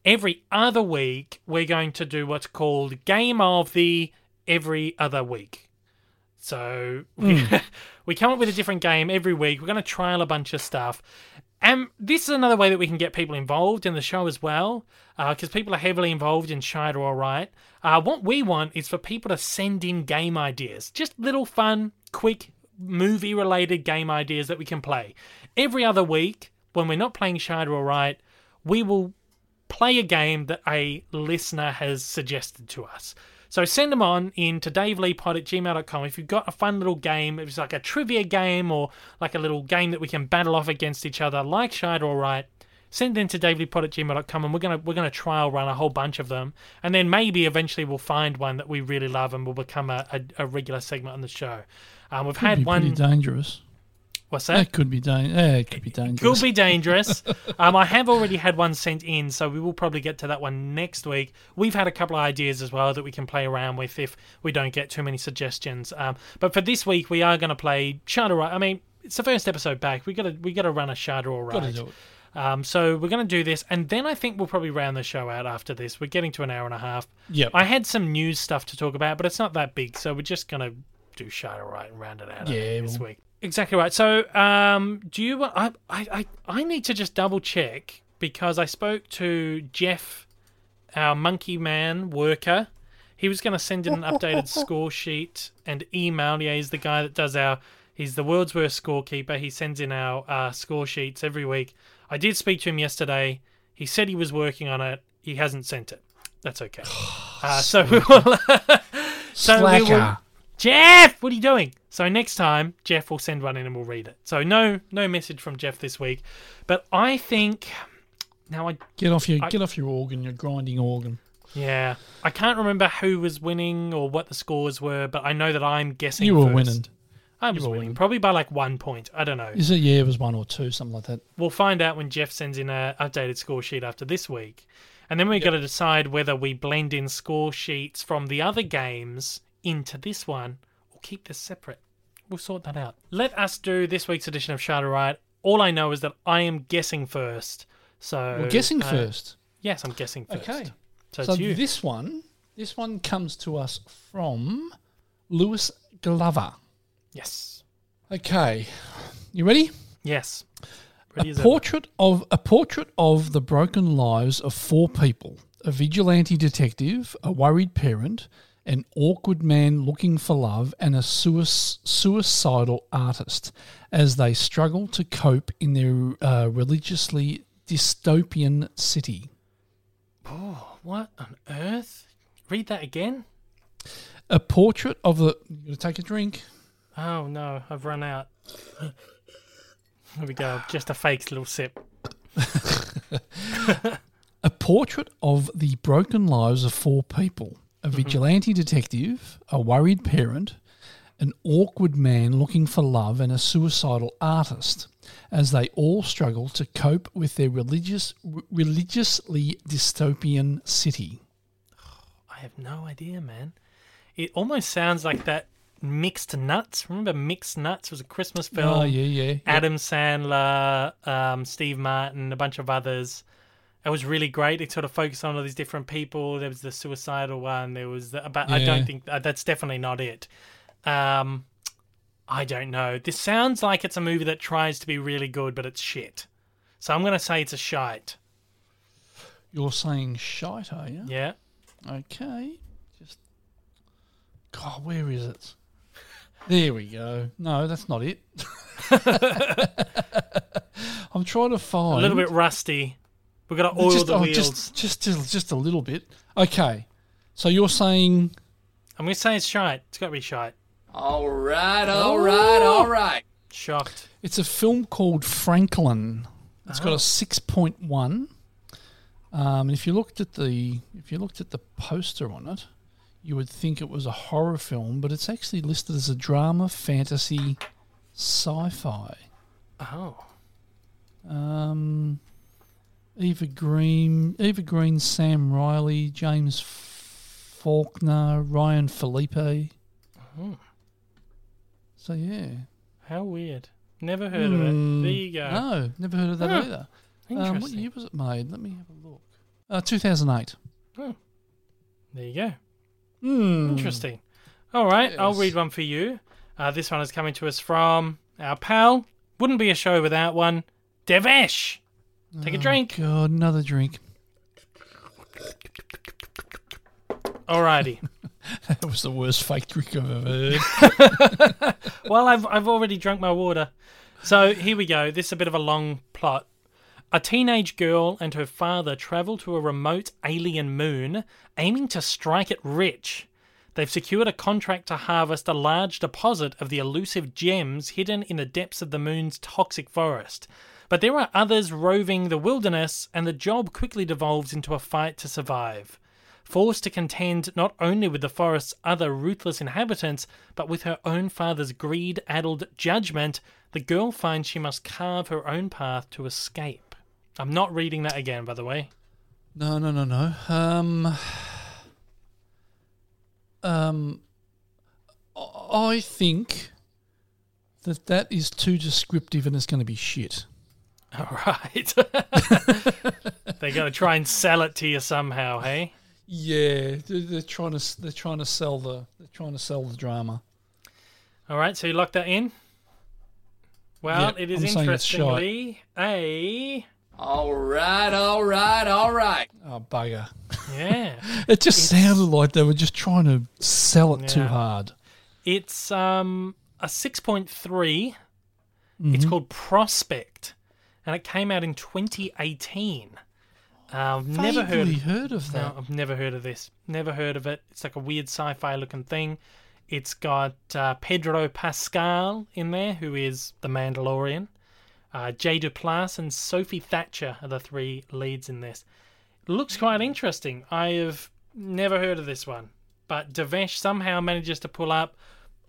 Every other week we're going to do what's called Game of the Every Other Week. So we, *laughs* we come up with a different game every week. We're going to trial a bunch of stuff. And this is another way that we can get people involved in the show as well, because people are heavily involved in Shide All Right. Uh, what we want is for people to send in game ideas, just little fun, quick, movie related game ideas that we can play. Every other week, when we're not playing Shide All Right, we will play a game that a listener has suggested to us. So send them on in to daveleepod at gmail.com. If you've got a fun little game, if it's like a trivia game or like a little game that we can battle off against each other, like Shide All Right, send them in to davidpod at gmail.com and we're gonna we're gonna trial run a whole bunch of them. And then maybe eventually we'll find one that we really love and will become a, a, a regular segment on the show. Um, we've had one pretty dangerous. What's that? That could be dan- yeah, it could be dangerous. Could be dangerous. *laughs* um, I have already had one sent in, so we will probably get to that one next week. We've had a couple of ideas as well that we can play around with if we don't get too many suggestions. Um, but for this week, we are going to play Shadow Right. I mean, it's the first episode back. We got to we got to run a Shadow Right. Um, so we're going to do this, and then I think we'll probably round the show out after this. We're getting to an hour and a half. Yep. I had some news stuff to talk about, but it's not that big, so we're just going to do Shadow Right and round it out Yeah, this well- week. Exactly right. So, um, do you want? I, I, I, need to just double check because I spoke to Jeff, our monkey man worker. He was going to send in an updated *laughs* score sheet and email. Yeah, he's the guy that does our. He's the world's worst scorekeeper. He sends in our uh, score sheets every week. I did speak to him yesterday. He said he was working on it. He hasn't sent it. That's okay. *sighs* Uh, so we will. *laughs* so we will, Slacker. Jeff, what are you doing? So next time, Jeff will send one in and we'll read it. So no, no message from Jeff this week. But I think now I Get off your I- get off your organ, your grinding organ. yeah I can't remember who was winning or what the scores were, but I know that I'm guessing You were first. winning. I was winning, winning. probably by like one point. I don't know. Is it? Yeah, it was one or two, something like that. We'll find out when Jeff sends in a updated score sheet after this week. And then we're going to decide whether we blend in score sheets from the other games into this one or keep this separate. We'll sort that out. Let us do this week's edition of Shadow Riot. All I know is that I am guessing first. So We're guessing uh, first. Yes, I'm guessing first. Okay. So, So this one, this one comes to us from Lewis Glover. yes. Okay, you ready? Yes. Ready a as ever. portrait of a portrait of the broken lives of four people: a vigilante detective, a worried parent, an awkward man looking for love, and a sui- suicidal artist, as they struggle to cope in their uh, religiously dystopian city. Oh, What on earth? Read that again? A portrait of the. You take a drink? Oh no, I've run out. *laughs* Here we go. Just a fake little sip. *laughs* A portrait of the broken lives of four people a vigilante detective, a worried parent, an awkward man looking for love, and a suicidal artist, as they all struggle to cope with their religious, religiously dystopian city. I have no idea, man. It almost sounds like that Mixed Nuts. Remember Mixed Nuts was a Christmas film. Oh, yeah, yeah. Adam Sandler, um, Steve Martin, a bunch of others. It was really great. It sort of focused on all these different people. There was the suicidal one. There was the, but I don't think uh, that's definitely not it. Um, I don't know. This sounds like it's a movie that tries to be really good, but it's shit. So I'm going to say it's a shite. You're saying shite, are you? Yeah. Okay. Just. God, where is it? There we go. No, that's not it. *laughs* *laughs* I'm trying to find A little bit rusty. We've got to oil just, the oh, wheels. just, just, just, just a little bit. Okay. So you're saying I'm going to say it's shite. It's got to be shite. All right, all right, all right. Shocked. it's a film called Franklyn. It's got Oh. a six point one. Um, and if you looked at the if you looked at the poster on it, you would think it was a horror film, but it's actually listed as a drama, fantasy, sci-fi. Oh. Um, Eva Green, Eva Green, Sam Riley, James Faulkner, Ryan Phillippe. Hmm. So yeah, How weird. Never heard of it. Hmm. There you go. no, never heard of that Huh. either. Um, Interesting. what year was it made? Let me have a look. Uh, 2008. Oh. There you go. Hmm. Interesting. All right, I'll read one for you. Uh, this one is coming to us from our pal. Wouldn't be a show without one. Devesh. Take a drink. Oh, God, another drink. Alrighty. *laughs* That was the worst fake drink I've ever heard. *laughs* *laughs* well, I've I've already drunk my water. So here we go. This is a bit of a long plot. A teenage girl and her father travel to a remote alien moon, aiming to strike it rich. They've secured a contract to harvest a large deposit of the elusive gems hidden in the depths of the moon's toxic forest. But there are others roving the wilderness, and the job quickly devolves into a fight to survive. Forced to contend not only with the forest's other ruthless inhabitants, but with her own father's greed addled judgment, the girl finds she must carve her own path to escape. I'm not reading that again, by the way. No, no, no, no. Um, um, I think that that is too descriptive and it's going to be shit. All right. they got to try and sell it to you somehow, hey? Yeah, they're, they're trying to they're trying to sell the they're trying to sell the drama. All right, so you lock that in. Well, Yep, it is I'm saying it's shite. interestingly a All right, all right, all right. Oh bugger! yeah. *laughs* It just sounded like they were just trying to sell it too hard. It's um a six point three. Mm-hmm. It's called Prospect, and it came out in 2018. Uh, I've never heard. Heard of No, that. I've never heard of this. Never heard of it. It's like a weird sci-fi looking thing. It's got uh, Pedro Pascal in there, who is the Mandalorian. Uh, Jay Duplass and Sophie Thatcher are the three leads in this. It looks quite interesting. I have never heard of this one, but Devesh somehow manages to pull up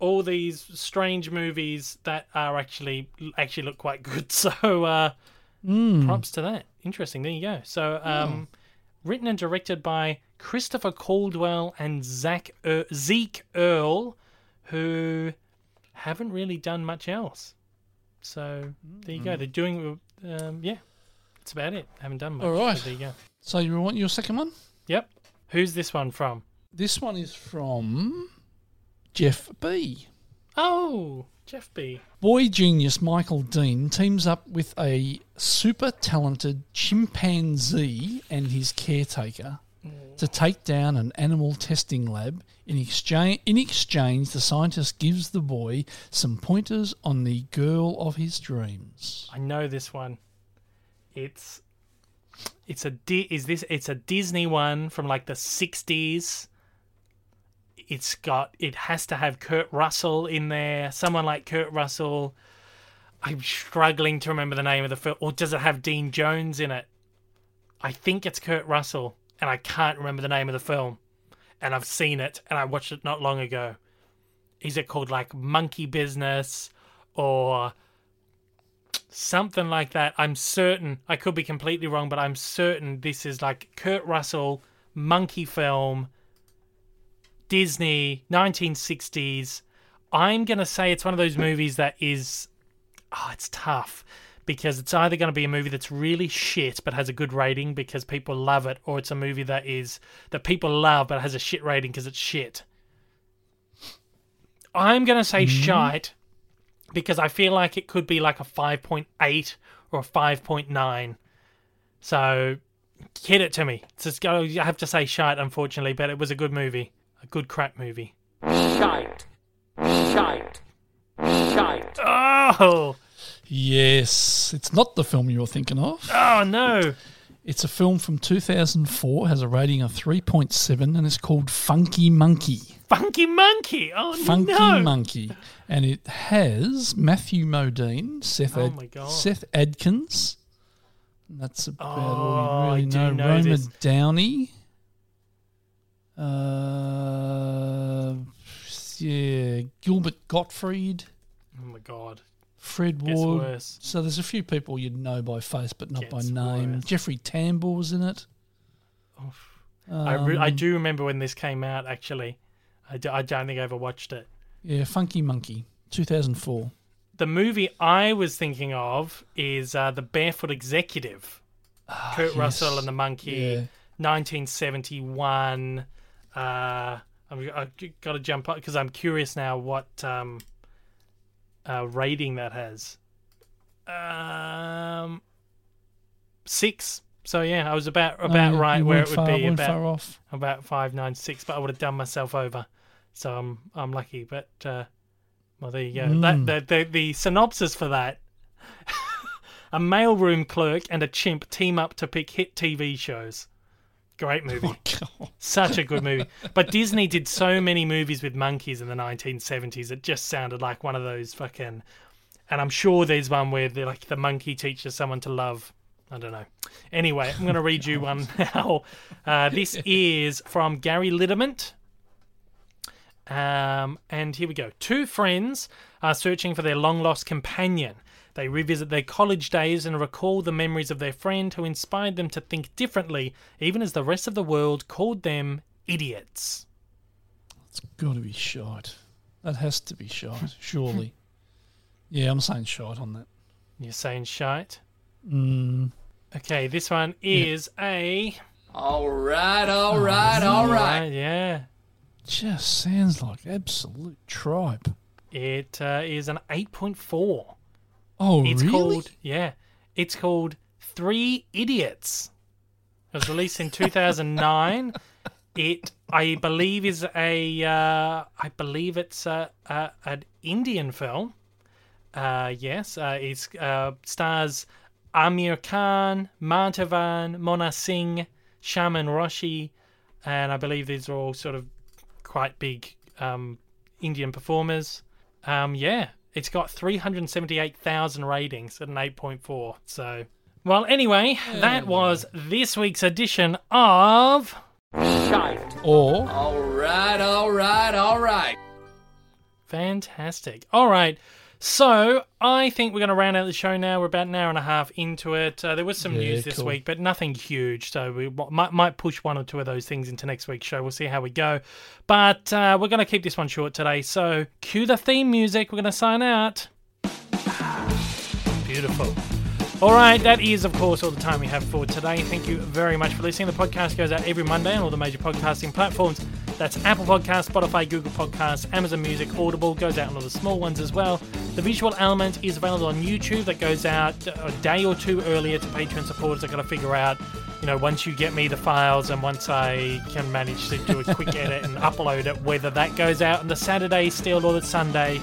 all these strange movies that are actually actually look quite good. *laughs* So uh, props to that. Interesting. There you go. So um, written and directed by Christopher Caldwell and Zach er- Zeke Earl, who haven't really done much else. So there you go. They're doing, um, yeah, that's about it. Haven't done much. All right. So there you go. So you want your second one? Yep. Who's this one from? This one is from Jeff B. Oh, Jeff B. Boy genius Michael Dean teams up with a super talented chimpanzee and his caretaker to take down an animal testing lab. In exchange, in exchange, the scientist gives the boy some pointers on the girl of his dreams. I know this one. It's it's a Di- is this it's a Disney one from like the 60s. It's got it has to have Kurt Russell in there, someone like Kurt Russell. I'm struggling to remember the name of the film. Or does it have Dean Jones in it? I think it's Kurt Russell, and I can't remember the name of the film. And I've seen it, and I watched it not long ago. Is it called like Monkey Business or something like that. I'm certain. I could be completely wrong, but I'm certain this is like Kurt Russell monkey film, Disney, 1960s. I'm gonna say it's one of those movies that is. Oh, it's tough because it's either going to be a movie that's really shit but has a good rating because people love it, or it's a movie that is that people love but has a shit rating because it's shit. I'm gonna say mm-hmm. shite because I feel like it could be like a 5.8 or a 5.9. So, hit it to me. Just go. I have to say shite, unfortunately, but it was a good movie, a good crap movie. Shite. Shite. Shite. Oh, Yes, it's not the film you're thinking of. oh no! It's a film from 2004, has a rating of 3.7, and it's called Funky Monkey. Funky Monkey. Oh Funky no! Funky Monkey. And it has Matthew Modine, Seth, Oh Ad- Seth Adkins. That's about Oh, all I you really do know. know Roma this. Downey. Uh, yeah, Gilbert Gottfried, Oh my god! Fred Gets Ward. worse. So there's a few people you'd know by face, but not by name. worse. Jeffrey Tambor was in it. I, re- I Um, do remember when this came out. Actually, I, do, I don't think I ever watched it. Yeah, Funky Monkey, 2004. The movie I was thinking of is uh, the Barefoot Executive. Kurt yes. Russell and the Monkey, Yeah. 1971. Uh, I've got to jump up because I'm curious now what um, uh, rating that has. Um, six. So yeah, I was about about right where it would far, be about about five nine six, but I would have done myself over. So I'm I'm lucky. But uh, well, there you go. Mm. That the, the the synopsis for that: *laughs* a mailroom clerk and a chimp team up to pick hit TV shows. Great movie. *laughs* God. Such a good movie. But Disney did so many movies with monkeys in the 1970s. It just sounded like one of those fucking and I'm sure there's one where they're like the monkey teaches someone to love. I don't know. Anyway, I'm going to read you *laughs* one now. Uh, this *laughs* is from Gary Lidderment. Um, and here we go. Two friends are searching for their long lost companion. They revisit their college days and recall the memories of their friend who inspired them to think differently, even as the rest of the world called them idiots. It's got to be shite. That has to be shite, *laughs* surely. yeah, I'm saying shite on that. You're saying shite? Mm, Okay, this one is a. All right, all right, all right. Uh, yeah. just sounds like absolute tripe. It uh, is an 8.4. Oh, It's really? called yeah. It's called Three Idiots. It was released in 2009. it I believe is a uh, I believe it's a, a an Indian film. Uh, yes, uh, it uh, stars Aamir Khan, Madhavan, Mona Singh, Sharman Joshi, and I believe these are all sort of quite big um, Indian performers. Um, yeah, it's got 378,000 ratings at an 8.4. So, well, anyway, that hmm. was this week's edition of. Shite. Or All right, all right, all right. Fantastic. All right. So I think we're going to round out the show now. We're about an hour and a half into it. Uh, there was some Yeah, news this cool. week, but nothing huge. So we might, might push one or two of those things into next week's show. We'll see how we go. But uh, we're going to keep this one short today. So cue the theme music. We're going to sign out. Beautiful. All right, that is, of course, all the time we have for today. Thank you very much for listening. The podcast goes out every Monday on all the major podcasting platforms. That's Apple Podcasts, Spotify, Google Podcasts, Amazon Music, Audible, goes out on all the small ones as well. The visual element is available on YouTube. That goes out a day or two earlier to Patreon supporters. I've got to figure out, you know, once you get me the files and once I can manage to do a quick *laughs* edit and upload it, whether that goes out on the Saturday still or the Sunday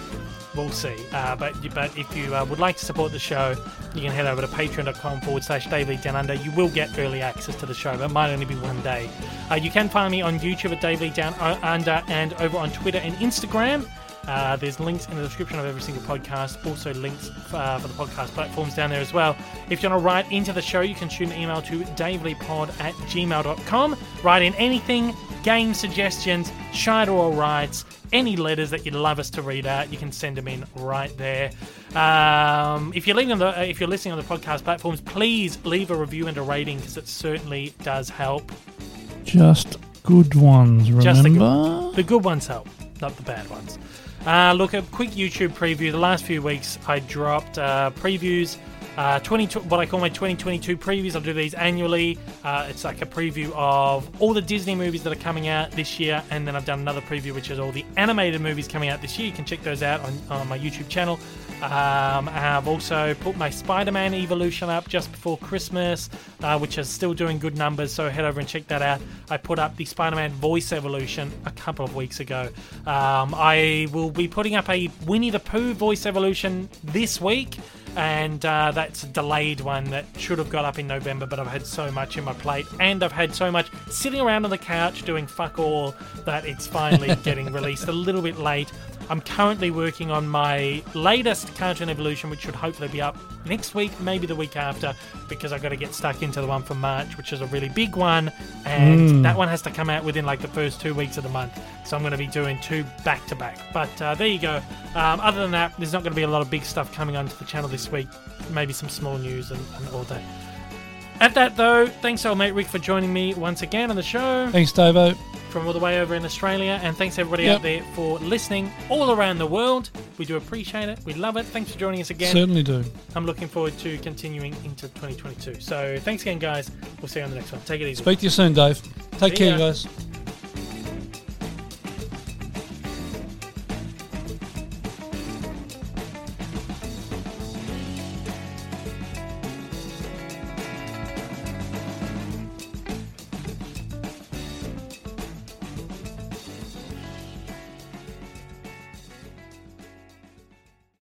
we'll see. Uh, but but if you uh, would like to support the show, you can head over to patreon.com forward slash Lee Down Under. You will get early access to the show, but it might only be one day. Uh, you can find me on YouTube at Lee Down uh, Under and over on Twitter and Instagram. Uh, there's links in the description of every single podcast. Also, links uh, for the podcast platforms down there as well. If you want to write into the show, you can shoot an email to daveleepod at gmail.com. Write in anything, game suggestions, shite or rights, any letters that you'd love us to read out, you can send them in right there. Um, if you're listening on the uh, if you're listening on the podcast platforms, please leave a review and a rating because it certainly does help. just good ones, remember? Just the good, the good ones help, not the bad ones. Uh, look, a quick YouTube preview. The last few weeks, I dropped uh, previews. Uh, 20, what I call my 2022 previews. I'll do these annually. Uh, it's like a preview of all the Disney movies that are coming out this year, and then I've done another preview, which is all the animated movies coming out this year. You can check those out on, on my YouTube channel. Um, I've also put my Spider-Man Evolution up just before Christmas, uh, which is still doing good numbers. So head over and check that out. I put up the Spider-Man Voice Evolution a couple of weeks ago. Um, I will be putting up a Winnie the Pooh Voice Evolution this week and uh, that's a delayed one that should have got up in November, but I've had so much in my plate, and I've had so much sitting around on the couch doing fuck all that it's finally *laughs* getting released a little bit late. I'm currently working on my latest Cartoon Evolution, which should hopefully be up next week, maybe the week after, because I've got to get stuck into the one for March, which is a really big one, and that one has to come out within like the first two weeks of the month. So I'm going to be doing two back to back. But uh, there you go. Um, other than that, there's not going to be a lot of big stuff coming onto the channel this week. Maybe some small news and, and all that. At that though, thanks old mate Rick for joining me once again on the show Thanks, Davo. From all the way over in Australia, and thanks everybody Yep. out there for listening all around the world. We do appreciate it. We love it. Thanks for joining us again. Certainly do. I'm looking forward to continuing into 2022. So thanks again, guys. We'll see you on the next one. Take it easy. Speak to you soon, Dave. Take See care, guys.